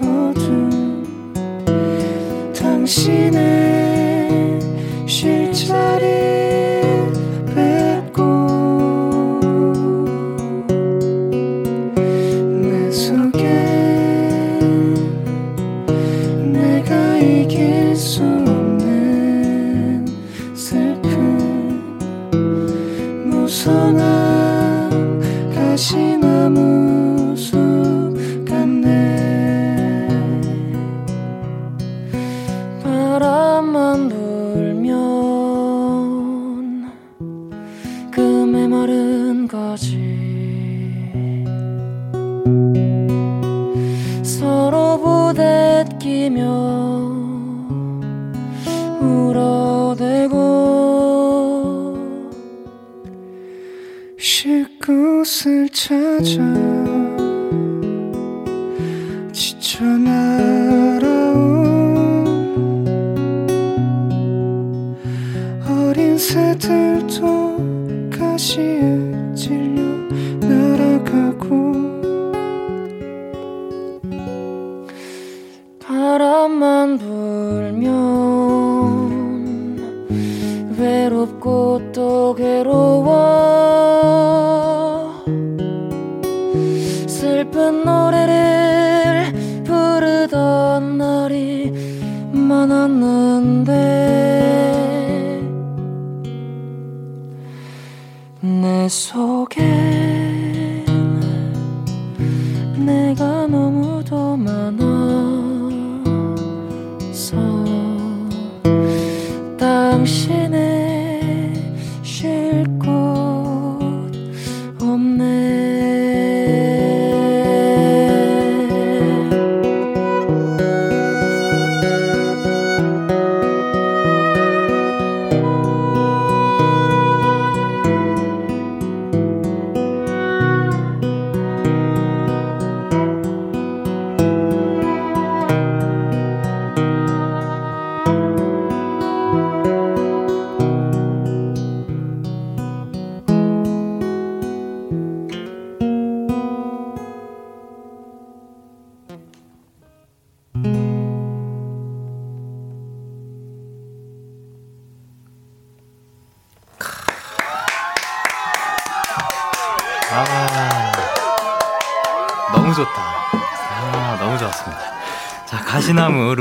어둠. 당신의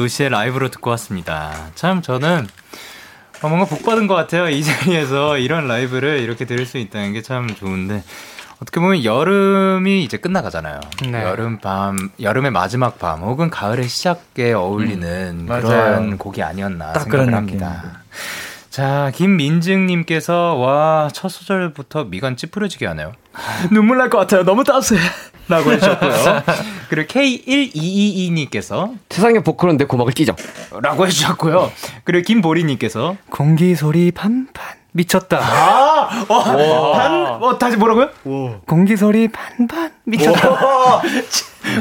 루시의 라이브로 듣고 왔습니다. 참 저는 어, 뭔가 복 받은 것 같아요. 이 자리에서 이런 라이브를 이렇게 들을 수 있다는 게 참 좋은데 어떻게 보면 여름이 이제 끝나가잖아요. 네. 여름 밤, 여름의 마지막 밤 혹은 가을의 시작에 어울리는 음, 그런 곡이 아니었나 생각을 합니다. 자, 김민증님께서 와, 첫 소절부터 미간 찌푸려지게 하네요. 눈물 날 것 같아요. 너무 따스해. 라고 해주셨고요. 그리고 K1222님께서 세상에 보컬은 내 고막을 찢어. 라고 해주셨고요. 그리고 김보리님께서 공기 소리 반반. 미쳤다. 아, 어, 반, 어, 다시 뭐라고요? 오. 공기 소리 반반 미쳤다.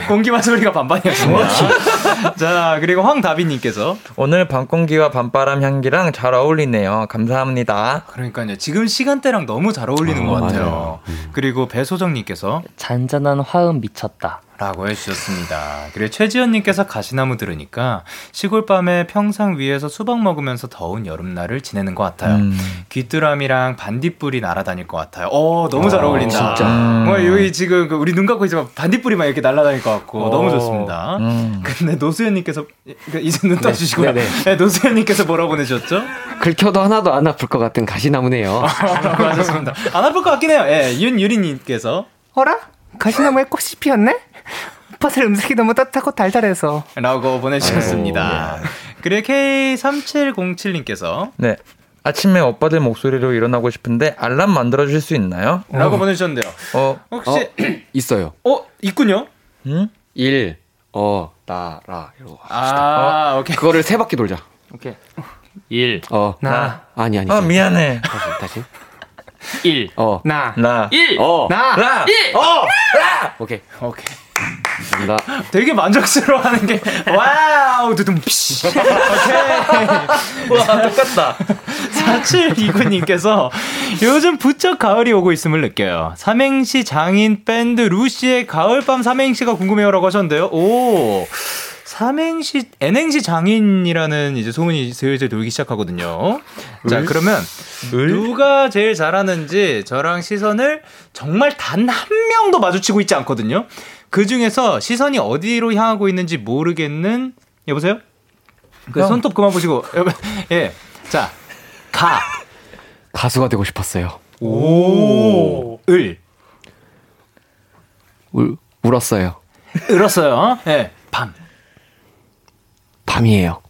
공기와 소리가 반반이었습니다. 자, 그리고 황다비님께서 오늘 밤 공기와 밤바람 향기랑 잘 어울리네요. 감사합니다. 그러니까요. 지금 시간대랑 너무 잘 어울리는 어, 것 같아요. 음. 그리고 배소정님께서 잔잔한 화음 미쳤다. 라고 해주셨습니다. 그리고 최지연님께서 가시나무 들으니까 시골 밤에 평상 위에서 수박 먹으면서 더운 여름날을 지내는 것 같아요. 음. 귀뚜라미랑 반딧불이 날아다닐 것 같아요. 어, 너무 잘 어, 어울린다. 진짜. 음. 뭐 여기 지금 그 우리 눈 감고 있지만 반딧불이만 이렇게 날아다닐 것 같고 어. 너무 좋습니다. 음. 근데 노수연님께서 그러니까 이제 눈 떠주시고요. 네, 네, 네. 노수연님께서 뭐라 보내셨죠? 긁혀도 하나도 안 아플 것 같은 가시나무네요. 라고 하셨습니다. 안 아플 것 같긴 해요. 예, 네, 윤유리님께서 어라? 가시나무에 꽃이 피었네? 팥을 음색이 너무 따뜻하고 달달해서. 라고 보내주셨습니다. 그리고 K3707님께서. 네. 아침에 오빠들 목소리로 일어나고 싶은데 알람 만들어 주실 수 있나요? 라고 어. 보내주셨는데요. 어. 혹시 어, 있어요. 어, 있군요. 응? 1 어, 나, 라 이러고. 아, 어, 오케이. 그거를 세 바퀴 돌자. 오케이. 1 어, 나. 아니 아니. 아, 미안해. 다시 다시. 1 어, 나. 나. 1 어, 나. 라. 1 어, 라. 오케이. 오케이. 감사합니다. 되게 만족스러워하는 게 와우 두둥 피시. 오케이. 와 똑같다. 4729님께서 요즘 부쩍 가을이 오고 있음을 느껴요. 삼행시 장인 밴드 루시의 가을밤 삼행시가 궁금해요라고 하셨는데요. 오. 삼행시, N행시 장인이라는 이제 소문이 슬슬 돌기 시작하거든요. 자, 그러면 누가 제일 잘하는지 저랑 시선을 정말 단 한 명도 마주치고 있지 않거든요. 그 중에서 시선이 어디로 향하고 있는지 모르겠는, 여보세요? 그 형. 손톱 그만 보시고, 예. 자, 가. 가수가 되고 싶었어요. 오. 을. 울, 울었어요. 울었어요. 예. 네. 밤. 밤이에요.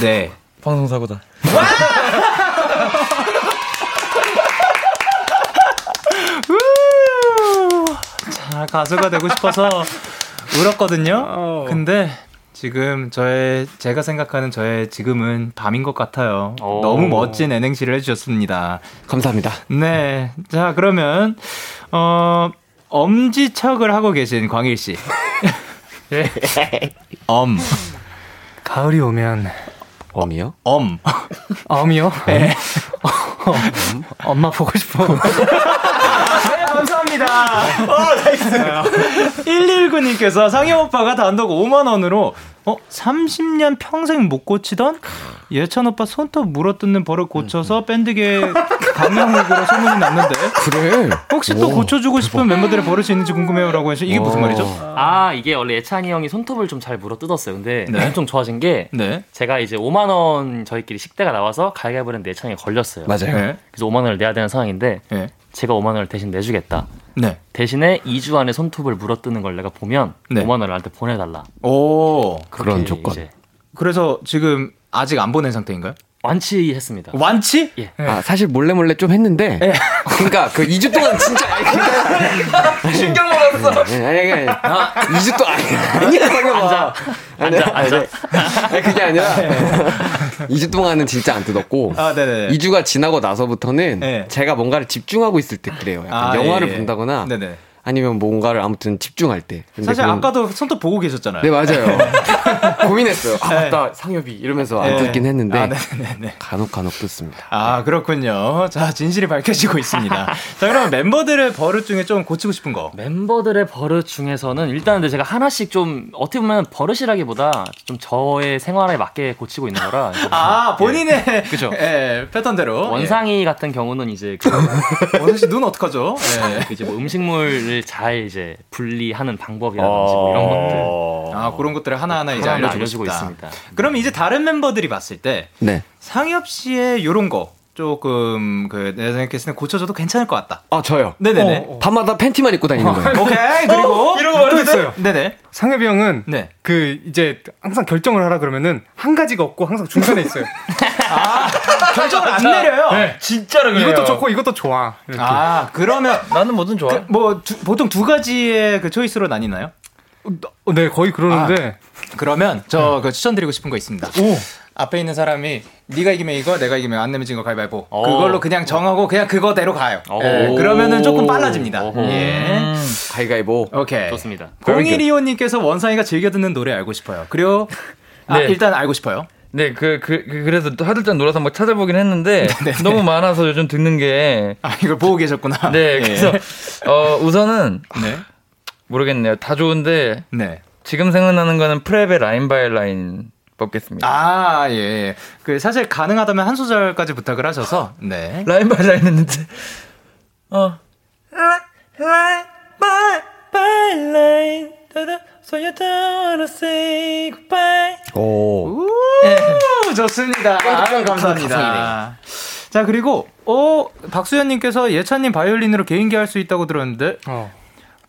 네. 방송 사고다. 자, 가수가 되고 싶어서 울었거든요. 어. 근데 지금 저의 제가 생각하는 저의 지금은 밤인 것 같아요. 오. 너무 멋진 N행시를 해주셨습니다. 감사합니다. 네, 자 그러면 어 엄지척을 하고 계신 광일 씨. 예. 엄. 가을이 오면 엄이요? 엄. 엄이요? 네. 엄? 엄마 보고 싶어. 네, 감사합니다. 어, nice. 119님께서 상영 오빠가 단독 5만원으로 어? 30년 평생 못 고치던 예찬 오빠 손톱 물어뜯는 버릇 고쳐서 밴드계 강명목으로 소문이 났는데 그래? 혹시 또 고쳐주고 싶은 멤버들의 버릇이 있는지 궁금해요라고 해서 이게 무슨 말이죠? 아 이게 원래 예찬이 형이 손톱을 좀 잘 물어뜯었어요 근데 네. 엄청 좋아진 게 네. 제가 이제 5만 원 저희끼리 식대가 나와서 가위바위보 했는데 예찬이가 걸렸어요 맞아요 네. 그래서 5만 원을 내야 되는 상황인데 네. 제가 5만 원을 대신 내주겠다 네. 대신에 2주 안에 손톱을 물어뜯는 걸 내가 보면 네. 5만 원을 나한테 보내달라. 오 그런 조건. 이제. 그래서 지금 아직 안 보낸 상태인가요? 완치했습니다. 완치? 예. 아, 사실 몰래 몰래 좀 했는데. 예. 그러니까 그 2주 동안 진짜 신경 먹었어. 아니 아니 아니. 아, 2주 동안 아니 아니야 앉아. 아니, 앉아. 아니, 아니, 그게 아니라 2주 동안은 진짜 안 뜯었고 아, 네네. 2주가 지나고 나서부터는 네. 제가 뭔가를 집중하고 있을 때 그래요. 약간 아, 영화를 예, 예. 본다거나 네네. 아니면 뭔가를 아무튼 집중할 때. 사실 그건... 아까도 손톱 보고 계셨잖아요. 네, 맞아요. 고민했어요. 아, 네. 맞다. 상엽이 이러면서 안 네. 뜯긴 했는데. 아, 네네네. 간혹 간혹 뜯습니다. 아, 그렇군요. 자, 진실이 밝혀지고 있습니다. 자, 그러면 멤버들의 버릇 중에 좀 고치고 싶은 거. 멤버들의 버릇 중에서는 일단 근데 제가 하나씩 좀 어떻게 보면 버릇이라기보다 좀 저의 생활에 맞게 고치고 있는 거라. 아, 본인의 예. 그죠. 예, 패턴대로. 원상이 예. 같은 경우는 이제 그 원상 씨눈 어떡하죠? 예. 이제 뭐 음식물 잘 이제 분리하는 방법이라든지 뭐 이런 것들. 아, 그런 것들을 하나하나 이제 하나 알려주고 있습니다. 그럼 이제 다른 멤버들이 봤을 때 네. 상엽 씨의 요런 거 조금 그 내 생각했을 때 고쳐줘도 괜찮을 것 같다. 아 저요. 네네네. 어, 어. 밤마다 팬티만 입고 다니는 거예요. 오케이 그리고 어, 이런 거 있어요. 네네. 상엽이 형은 네. 그 이제 항상 결정을 하라 그러면은 한 가지가 없고 항상 중간에 있어요. 아 결정을 안 내려요. 네. 진짜로 그래요. 이것도 좋고 이것도 좋아. 이렇게. 아 그러면 나는 뭐든 좋아. 그, 뭐 두, 보통 두 가지의 그 초이스로 나뉘나요? 어, 네 거의 그러는데. 아, 그러면 저그 추천드리고 싶은 거 있습니다. 오. 앞에 있는 사람이 네가 이기면 이거 내가 이기면 안 내면 진거 가위바위보 오. 그걸로 그냥 정하고 그냥 그거대로 가요 예, 그러면은 조금 빨라집니다 예. 가위바위보 오케이 좋습니다 0125님께서 원상이가 즐겨 듣는 노래 알고 싶어요 그리고 아, 네. 일단 알고 싶어요 네, 그, 그, 그 그래서 화들짝 놀라서 막 찾아보긴 했는데, 네, 네, 네. 너무 많아서 요즘 듣는 게. 아, 이걸 보고 계셨구나. 네, 예. 그래서, 어, 우선은. 네. 모르겠네요. 다 좋은데. 네. 지금 생각나는 거는 PREP의 Line by Line 뽑겠습니다. 아, 예. 그 사실 가능하다면 한 소절까지 부탁을 하셔서 네. Line by Line 했는데 어. Line by 바이올린 So you don't wanna say goodbye. 오. 예. 좋습니다. 아, 감사합니다. 자, 그리고, 어, 박수현 님께서 예찬 님 바이올린으로 개인기 할 수 있다고 들었는데, 어.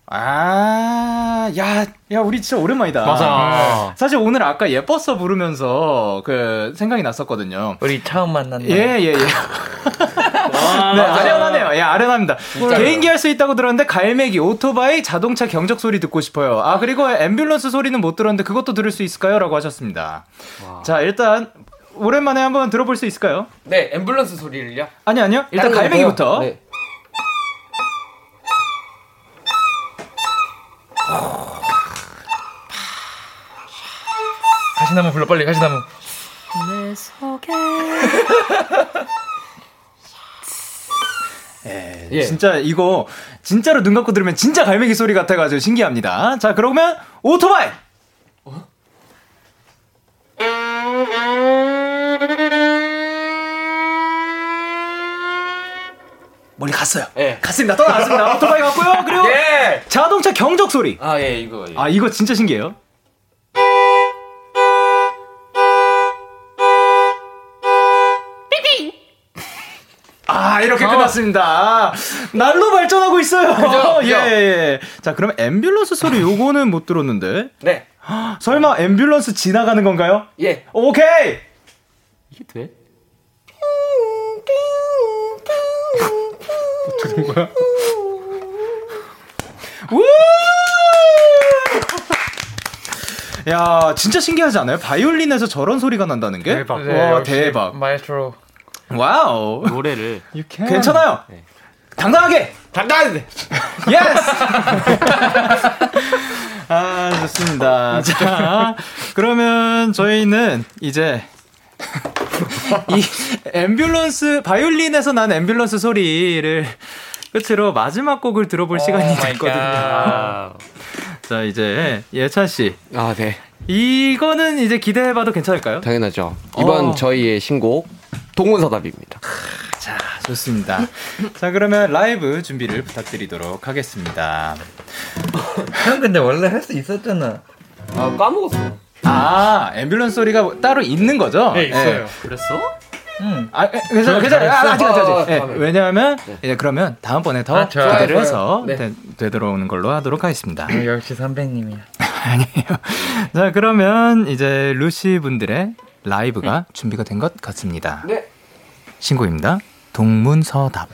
아, 야, 야, 우리 진짜 오랜만이다. 맞아. 사실 오늘 아까 예뻤어 부르면서 그 생각이 났었거든요. 우리 처음 만났네. 예, 예, 예. 와, 네, 아련하네요. 예, 아련합니다. 개인기 할 수 있다고 들었는데 갈매기, 오토바이, 자동차 경적 소리 듣고 싶어요. 아, 그리고 앰뷸런스 소리는 못 들었는데 그것도 들을 수 있을까요? 라고 하셨습니다. 와. 자, 일단 오랜만에 한번 들어볼 수 있을까요? 네, 앰뷸런스 소리를요? 아니, 아니요. 일단 갈매기부터. 네. 가시나무 불러 빨리 가시나무. 내 속에. 예, 예, 진짜 이거 진짜로 눈 감고 들으면 진짜 갈매기 소리 같아가지고 신기합니다. 자 그러면 오토바이. 어? 멀리 갔어요. 예. 갔습니다. 떠나갔습니다. 오토바이 갔고요. 그리고 예. 자동차 경적 소리. 아, 예, 이거. 예. 아, 이거 진짜 신기해요. 아, 이렇게 어. 끝났습니다. 날로 발전하고 있어요. 그죠? 예, 예. 자, 그럼 앰뷸런스 소리 요거는 못 들었는데. 네. 설마 앰뷸런스 지나가는 건가요? 예. 오케이. 이게 돼? 된 거야? 우! 야, 진짜 신기하지 않아요? 바이올린에서 저런 소리가 난다는 게? 대박. 네, 와, 대박. 마에스트로. Wow. 노래를 괜찮아요. 네. 당당하게. 당당하게. Yes. 아 좋습니다. 자 그러면 저희는 이제 이 앰뷸런스 바이올린에서 난 앰뷸런스 소리를 끝으로 마지막 곡을 들어볼 시간이 됐거든요. 자 이제 예찬 씨. 아 네. 이거는 이제 기대해봐도 괜찮을까요? 당연하죠. 이번 어. 저희의 신곡 동문서답입니다. 자, 좋습니다. 자, 그러면 라이브 준비를 부탁드리도록 하겠습니다. 형 근데 원래 할 수 있었잖아. 아, 까먹었어. 아, 앰뷸런스 소리가 따로 있는 거죠? 네, 있어요. 네. 그랬어? 응. 아, 괜찮아, 괜찮아. 아, 아직, 아직, 아직. 네, 왜냐하면, 네. 이제 그러면 다음번에 더 아, 기대를 해서 네. 되, 되돌아오는 걸로 하도록 하겠습니다. 어, 역시 선배님이야. 아니에요. 자, 그러면 이제 루시 분들의 라이브가 준비가 된 것 같습니다. 네. 신곡입니다. 동문서답.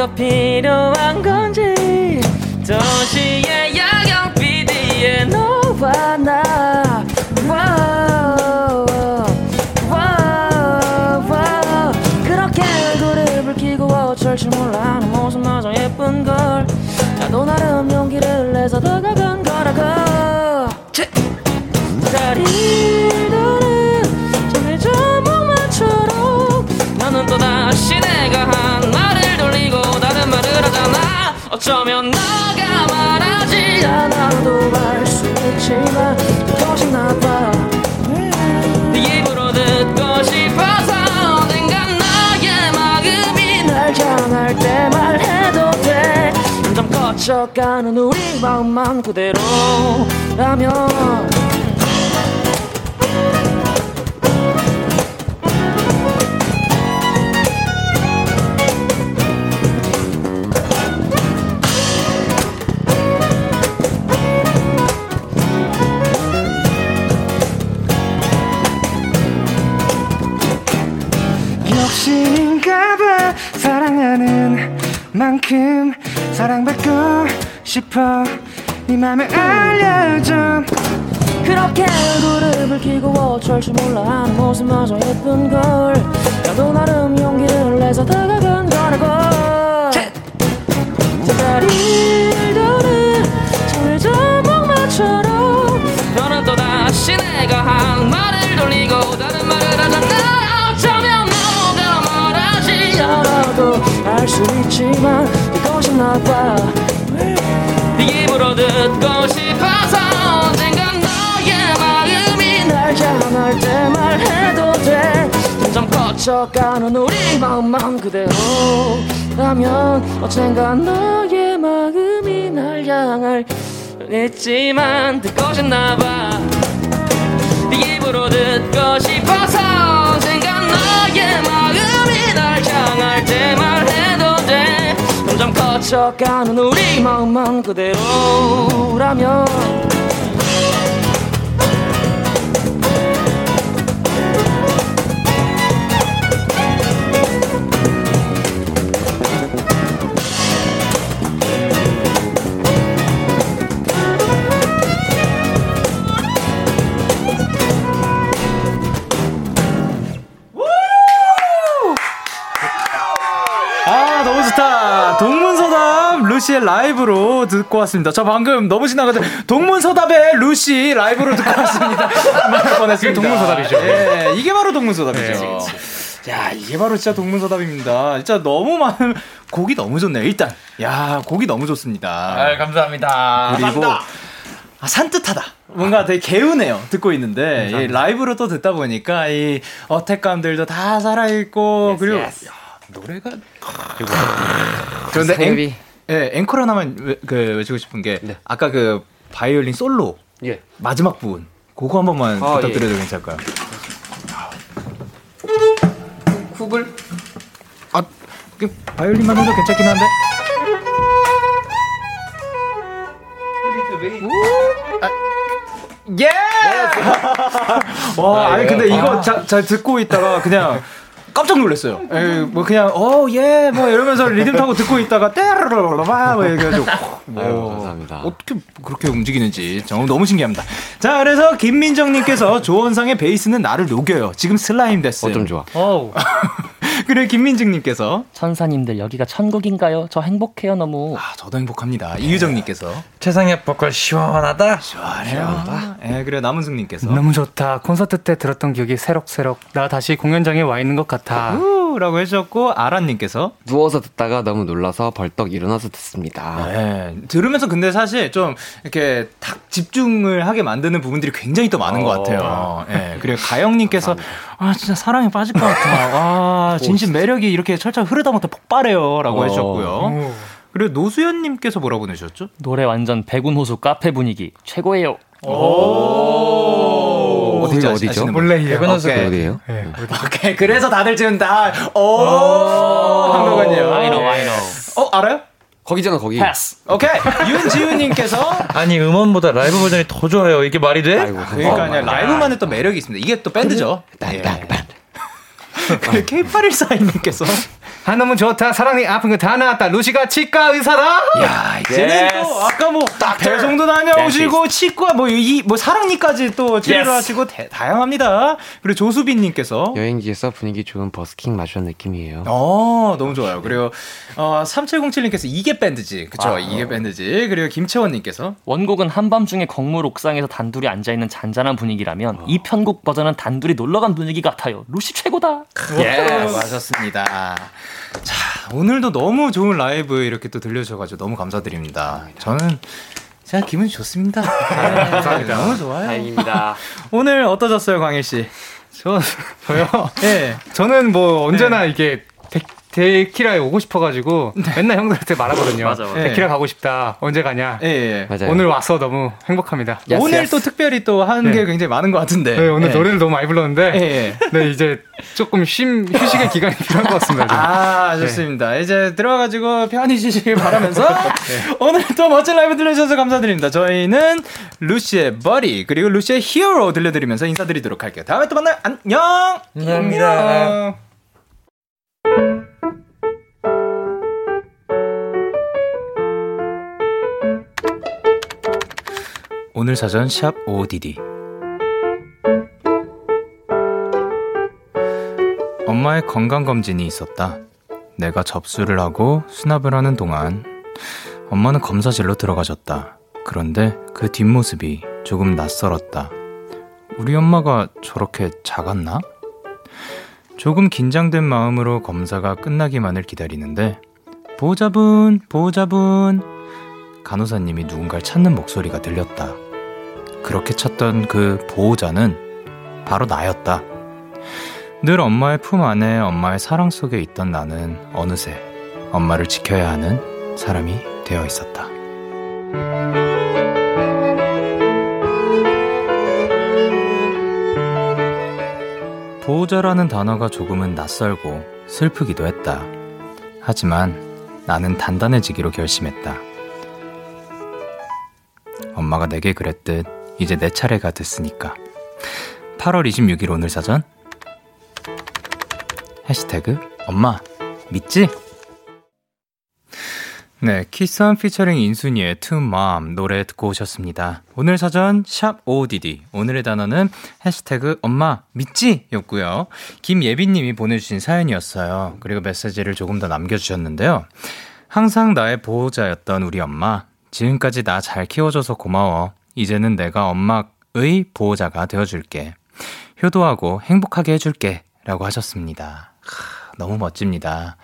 더 필요한 건지 도시의 커져가는 우리 마음만 그대로라면. 사랑하는 만큼 사랑받고 싶어. 네 맘을 알려줘. 그렇게 얼굴을 붉히고 어쩔 줄 몰라 하는 모습마저 예쁜 걸. 나도 나름 용기를 내서 다가간 거라고. 제자리를 도는 철조목마처럼. 너는 또다시 내가 한 말을 돌리고 다른 말을 하잖아. 알아도 알 수 있지만 싶나봐. 네 입으로 듣고 싶어서 언젠간 너의 마음이 날 향할 때 말해도 돼. 점점 커져가는 우리 마음만 그대로라면 언젠간 너의 마음이 날 향할 했지만 듣고 싶나봐. 네 입으로 듣고 싶어서 언젠간 너의 마음이 날 향할 때 말해도 돼 점점 커져가는 우리 마음만 그대로라면 루시의 라이브로 듣고 왔습니다. 저 방금 너무 신나거든. 동문서답의 루시 라이브로 듣고 왔습니다. 말할 뻔했습니다. 동문서답이죠. 예, 이게 바로 동문서답이죠. 네, 야, 이게 바로 진짜 동문서답입니다. 진짜 너무 많은 곡이 너무 좋네요. 일단, 야, 곡이 너무 좋습니다. 아, 감사합니다. 그리고 아, 산뜻하다. 뭔가 되게 개운해요. 듣고 있는데 이 라이브로 또 듣다 보니까 이 어택감들도 다 살아 있고 그리고 yes. 야, 노래가 그런데 앵, 예, 앵콜 하나만 외, 그 외치고 싶은 게 네. 아까 그 바이올린 솔로 예. 마지막 부분 그거 한 번만 아, 부탁드려도 예. 괜찮을까요? 훅을 아그 바이올린만 해도 괜찮긴 한데 예! 와, 아니 근데 이거 자, 잘 듣고 있다가 그냥 깜짝 놀랐어요. 에이, 뭐 그냥 어예뭐 이러면서 리듬 타고 듣고 있다가 떼르르르르 뭐 이래가지고 뭐 감사합니다. 어떻게 그렇게 움직이는지 정말 너무 신기합니다. 자 그래서 김민정님께서 조원상의 베이스는 나를 녹여요. 지금 슬라임 됐어요. 어좀 좋아. 그래 김민증님께서 천사님들 여기가 천국인가요? 저 행복해요 너무. 아 저도 행복합니다. 이유정님께서 최상의 보컬 시원하다. 시원해요. 예 그래 남은숙님께서 너무 좋다. 콘서트 때 들었던 기억이 새록새록 나 다시 공연장에 와 있는 것 같아. 라고 해주셨고 아란님께서 누워서 듣다가 너무 놀라서 벌떡 일어나서 듣습니다. 네, 들으면서 근데 사실 좀 이렇게 딱 집중을 하게 만드는 부분들이 굉장히 또 많은 어. 것 같아요. 네, 그리고 가영님께서 아 진짜 사랑에 빠질 것 같아. 아 진심 매력이 이렇게 철철 흐르다 못해 폭발해요 라고 어. 해주셨고요. 그리고 노수연님께서 뭐라고 보내셨죠? 노래 완전 백운호수 카페 분위기 최고예요. 오. 어디 어디죠? 몰래요. 백운호수 어디예요? 네. 오케이. 그래서 다들 지금 다 오. 한 거군요. I know, I know. 어 알아요? 거기잖아 거기. 패스. 오케이. 윤지훈님께서 아니 음원보다 라이브 버전이 더 좋아요. 이게 말이 돼? 아이고, 그러니까 어, 라이브만의 또 매력이 있습니다. 이게 또 밴드죠. 딴딴딴. 그 K8142님께서 아 너무 좋다. 사랑이 아픈 거 다 나았다. 루시가 치과 의사다. 야 이제는 yes. 또 아까 뭐 배송도 다녀오시고 치과 뭐이뭐 사랑니까지 또 치료를 yes. 하시고 대, 다양합니다. 그리고 조수빈 님께서. 여행지에서 분위기 좋은 버스킹 마주한 느낌이에요. 어 너무 좋아요. 그리고 어 3707 님께서 이게 밴드지. 그쵸? 아, 이게 밴드지. 그리고 김채원 님께서. 원곡은 한밤중에 건물 옥상에서 단둘이 앉아 있는 잔잔한 분위기라면 어. 이 편곡 버전은 단둘이 놀러 간 분위기 같아요. 루시 최고다. 예 맞았습니다 자, 오늘도 너무 좋은 라이브 이렇게 또 들려주셔가지고 너무 감사드립니다. 저는 제가 기분이 좋습니다. 네, 감사합니다. 너무 좋아요. 다행입니다. 오늘 어떠셨어요, 광일 씨? 저, 저요? 예. 네. 저는 뭐 언제나 네. 이게 데키라에 오고 싶어가지고 네. 맨날 형들한테 말하거든요. 맞아, 맞아. 데키라 가고 싶다. 언제 가냐? 예, 예. 오늘 와서 너무 행복합니다. 야스, 오늘 야스. 또 특별히 또 하는 네. 게 굉장히 많은 것 같은데. 네, 오늘 네. 노래를 너무 많이 불렀는데. 네, 네 이제 조금 쉼 휴식의 기간이 필요한 것 같습니다. 좀. 아 좋습니다. 이제 들어가지고 편히 쉬시길 바라면서 오늘 또 멋진 라이브 들려주셔서 감사드립니다. 저희는 루시의 버리 그리고 루시의 히어로 들려드리면서 인사드리도록 할게요. 다음에 또 만나요. 안녕. 감사합니다. 안녕. 오늘 사전 샵 ODD 엄마의 건강검진이 있었다. 내가 접수를 하고 수납을 하는 동안 엄마는 검사실로 들어가셨다. 그런데 그 뒷모습이 조금 낯설었다. 우리 엄마가 저렇게 작았나? 조금 긴장된 마음으로 검사가 끝나기만을 기다리는데 보호자분, 보호자분 간호사님이 누군가를 찾는 목소리가 들렸다. 그렇게 찾던 그 보호자는 바로 나였다. 늘 엄마의 품 안에 엄마의 사랑 속에 있던 나는 어느새 엄마를 지켜야 하는 사람이 되어 있었다. 보호자라는 단어가 조금은 낯설고 슬프기도 했다. 하지만 나는 단단해지기로 결심했다. 엄마가 내게 그랬듯 이제 내 차례가 됐으니까. 8월 26일 오늘 사전 해시태그 엄마 믿지? 네, 키선 피처링 인순이의 To Mom 노래 듣고 오셨습니다. 오늘 사전 샵 ODD 오늘의 단어는 해시태그 엄마 믿지? 였고요. 김예빈님이 보내주신 사연이었어요. 그리고 메시지를 조금 더 남겨주셨는데요. 항상 나의 보호자였던 우리 엄마 지금까지 나 잘 키워줘서 고마워. 이제는 내가 엄마의 보호자가 되어줄게. 효도하고 행복하게 해줄게. 라고 하셨습니다. 하, 너무 멋집니다.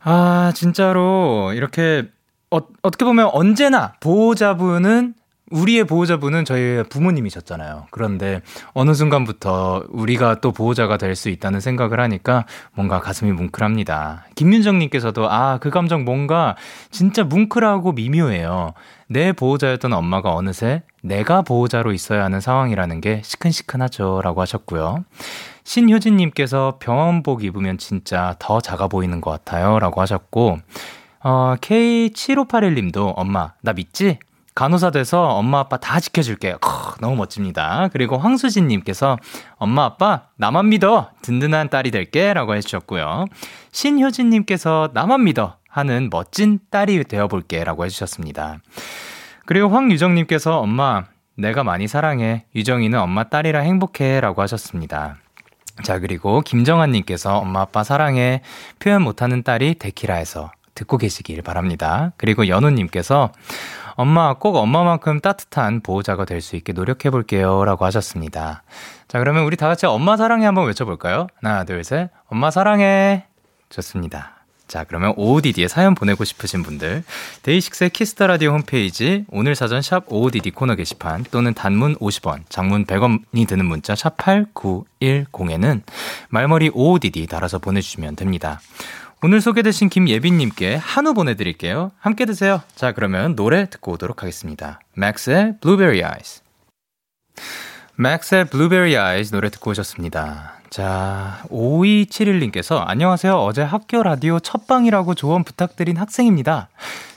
아, 진짜로, 이렇게, 어, 어떻게 보면 언제나 보호자분은 우리의 보호자분은 저희 부모님이셨잖아요. 그런데 어느 순간부터 우리가 또 보호자가 될 수 있다는 생각을 하니까 뭔가 가슴이 뭉클합니다. 김윤정님께서도 아, 그 감정 뭔가 진짜 뭉클하고 미묘해요. 내 보호자였던 엄마가 어느새 내가 보호자로 있어야 하는 상황이라는 게 시큰시큰하죠. 라고 하셨고요. 신효진님께서 병원복 입으면 진짜 더 작아 보이는 것 같아요. 라고 하셨고, 어, K7581님도 엄마, 나 믿지? 간호사 돼서 엄마 아빠 다 지켜줄게. 크, 너무 멋집니다. 그리고 황수진님께서 엄마 아빠 나만 믿어 든든한 딸이 될게 라고 해주셨고요. 신효진님께서 나만 믿어 하는 멋진 딸이 되어볼게 라고 해주셨습니다. 그리고 황유정님께서 엄마 내가 많이 사랑해 유정이는 엄마 딸이라 행복해 라고 하셨습니다. 자 그리고 김정환님께서 엄마 아빠 사랑해 표현 못하는 딸이 데키라에서 듣고 계시길 바랍니다. 그리고 연우님께서 엄마 꼭 엄마만큼 따뜻한 보호자가 될 수 있게 노력해 볼게요. 라고 하셨습니다. 자, 그러면 우리 다 같이 엄마 사랑해 한번 외쳐볼까요? 하나, 둘, 셋. 엄마 사랑해. 좋습니다. 자, 그러면 OODD에 사연 보내고 싶으신 분들, 데이식스의 키스 더 라디오 홈페이지, 오늘 사전 샵 OODD 코너 게시판, 또는 단문 50원, 장문 100원이 드는 문자 샵 8910에는 말머리 OODD 달아서 보내주시면 됩니다. 오늘 소개되신 김예빈님께 한우 보내드릴게요. 함께 드세요. 자, 그러면 노래 듣고 오도록 하겠습니다. 맥스의 Blueberry Eyes. 맥스의 Blueberry Eyes 노래 듣고 오셨습니다. 자, 5271님께서 안녕하세요. 어제 학교 라디오 첫방이라고 조언 부탁드린 학생입니다.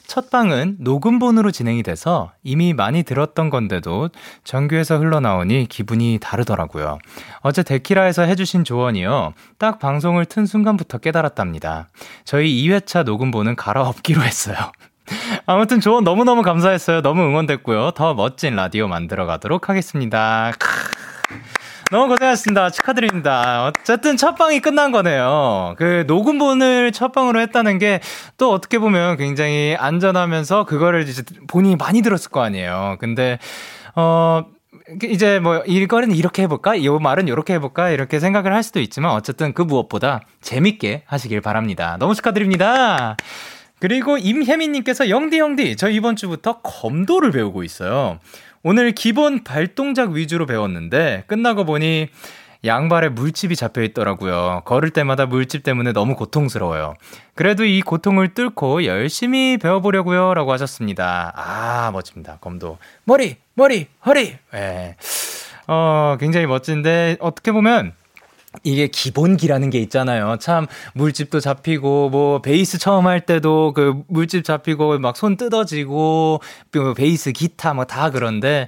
첫 방은 녹음본으로 진행이 돼서 이미 많이 들었던 건데도 정규에서 흘러나오니 기분이 다르더라고요. 어제 데키라에서 해주신 조언이요. 딱 방송을 튼 순간부터 깨달았답니다. 저희 2회차 녹음본은 갈아엎기로 했어요. 아무튼 조언 너무너무 감사했어요. 너무 응원됐고요. 더 멋진 라디오 만들어 가도록 하겠습니다. 너무 고생하셨습니다. 축하드립니다. 어쨌든 첫 방이 끝난 거네요. 그 녹음본을 첫 방으로 했다는 게 또 어떻게 보면 굉장히 안전하면서 그거를 이제 본인이 많이 들었을 거 아니에요. 근데 어 이제 뭐 이거는 이렇게 해볼까? 이 말은 이렇게 해볼까? 이렇게 생각을 할 수도 있지만 어쨌든 그 무엇보다 재밌게 하시길 바랍니다. 너무 축하드립니다. 그리고 임혜민님께서 영디 영디 저 이번 주부터 검도를 배우고 있어요. 오늘 기본 발동작 위주로 배웠는데 끝나고 보니 양발에 물집이 잡혀 있더라고요. 걸을 때마다 물집 때문에 너무 고통스러워요. 그래도 이 고통을 뚫고 열심히 배워보려고요. 라고 하셨습니다. 아, 멋집니다. 검도. 머리, 머리, 허리! 예. 네. 어, 굉장히 멋진데, 어떻게 보면, 이게 기본기라는 게 있잖아요. 참 물집도 잡히고 뭐 베이스 처음 할 때도 그 물집 잡히고 막 손 뜯어지고 뭐 베이스 기타 뭐 다 그런데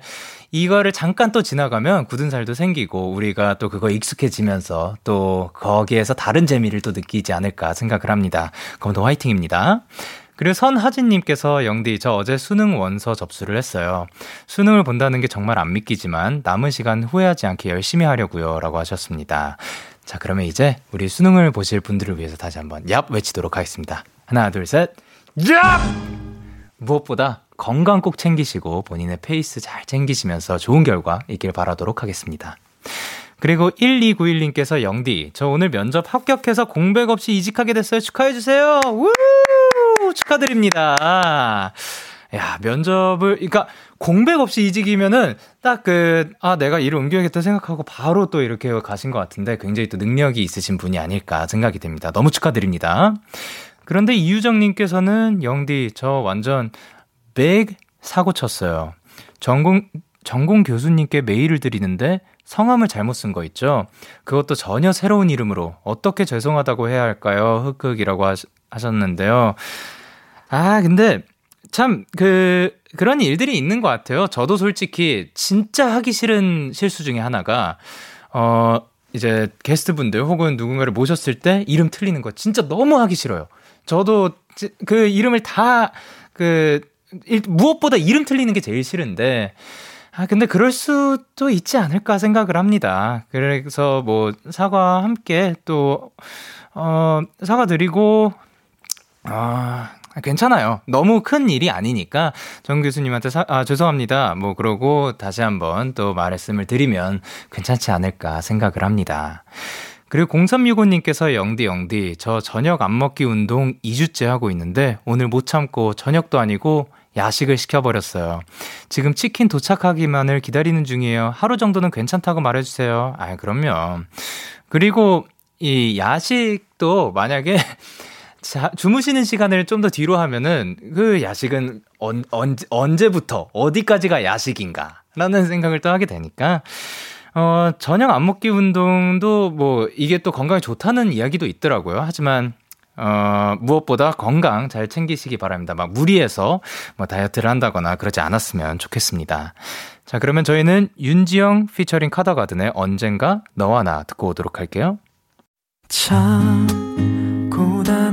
이거를 잠깐 또 지나가면 굳은 살도 생기고 우리가 또 그거 익숙해지면서 또 거기에서 다른 재미를 또 느끼지 않을까 생각을 합니다. 그럼 또 화이팅입니다. 그리고 선하진님께서 영디, 저 어제 수능 원서 접수를 했어요. 수능을 본다는 게 정말 안 믿기지만 남은 시간 후회하지 않게 열심히 하려고요. 라고 하셨습니다. 자, 그러면 이제 우리 수능을 보실 분들을 위해서 다시 한번 얍 외치도록 하겠습니다. 하나, 둘, 셋. 얍! 무엇보다 건강 꼭 챙기시고 본인의 페이스 잘 챙기시면서 좋은 결과 있길 바라도록 하겠습니다. 그리고 1291님께서 영디, 저 오늘 면접 합격해서 공백 없이 이직하게 됐어요. 축하해주세요. 우! 축하드립니다. 야, 면접을, 그러니까 공백 없이 이직이면은 딱 그, 아, 내가 일을 옮겨야겠다 생각하고 바로 또 이렇게 가신 것 같은데 굉장히 또 능력이 있으신 분이 아닐까 생각이 됩니다. 너무 축하드립니다. 그런데 이유정님께서는 영디, 저 완전 백 사고 쳤어요. 전공, 전공 교수님께 메일을 드리는데 성함을 잘못 쓴 거 있죠? 그것도 전혀 새로운 이름으로 어떻게 죄송하다고 해야 할까요? 흑흑이라고 하셨는데요. 아, 근데 참, 그, 그런 일들이 있는 것 같아요. 저도 솔직히 진짜 하기 싫은 실수 중에 하나가, 어, 이제 게스트분들 혹은 누군가를 모셨을 때 이름 틀리는 거 진짜 너무 하기 싫어요. 저도 그 이름을 다그 무엇보다 이름 틀리는 게 제일 싫은데 아, 근데 그럴 수도 있지 않을까 생각을 합니다. 그래서 뭐 사과 함께 또, 어, 사과 드리고, 아, 괜찮아요. 너무 큰 일이 아니니까 정 교수님한테 사, 아, 죄송합니다. 뭐 그러고 다시 한번 또 말씀을 드리면 괜찮지 않을까 생각을 합니다. 그리고 0365님께서 영디 영디 저 저녁 안 먹기 운동 2주째 하고 있는데 오늘 못 참고 저녁도 아니고 야식을 시켜버렸어요. 지금 치킨 도착하기만을 기다리는 중이에요. 하루 정도는 괜찮다고 말해주세요. 아, 그럼요. 그리고 이 야식도 만약에 자, 주무시는 시간을 좀 더 뒤로 하면은 그 야식은 언, 언, 언제부터 어디까지가 야식인가 라는 생각을 또 하게 되니까 어, 저녁 안 먹기 운동도 뭐 이게 또 건강에 좋다는 이야기도 있더라고요. 하지만 어, 무엇보다 건강 잘 챙기시기 바랍니다. 막 무리해서 뭐 다이어트를 한다거나 그러지 않았으면 좋겠습니다. 자, 그러면 저희는 윤지영 피처링 카더가든의 언젠가 너와 나 듣고 오도록 할게요. 참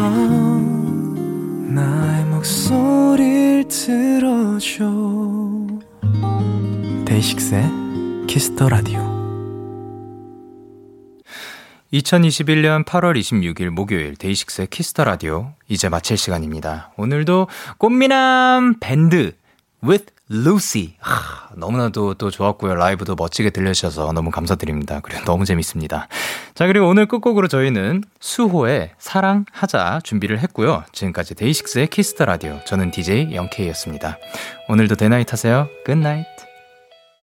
밤 나의 목소리를 들어줘 데이식스의 키스 더 라디오 2021년 8월 26일 목요일 데이식스의 키스 더 라디오 이제 마칠 시간입니다. 오늘도 꽃미남 밴드 with 루시 하, 너무나도 또 좋았고요. 라이브도 멋지게 들려주셔서 너무 감사드립니다. 그리고 너무 재밌습니다. 자, 그리고 오늘 끝곡으로 저희는 수호의 사랑하자 준비를 했고요. 지금까지 데이식스의 키스 더 라디오 저는 DJ 영케이였습니다. 오늘도 대나잇 하세요. Good night.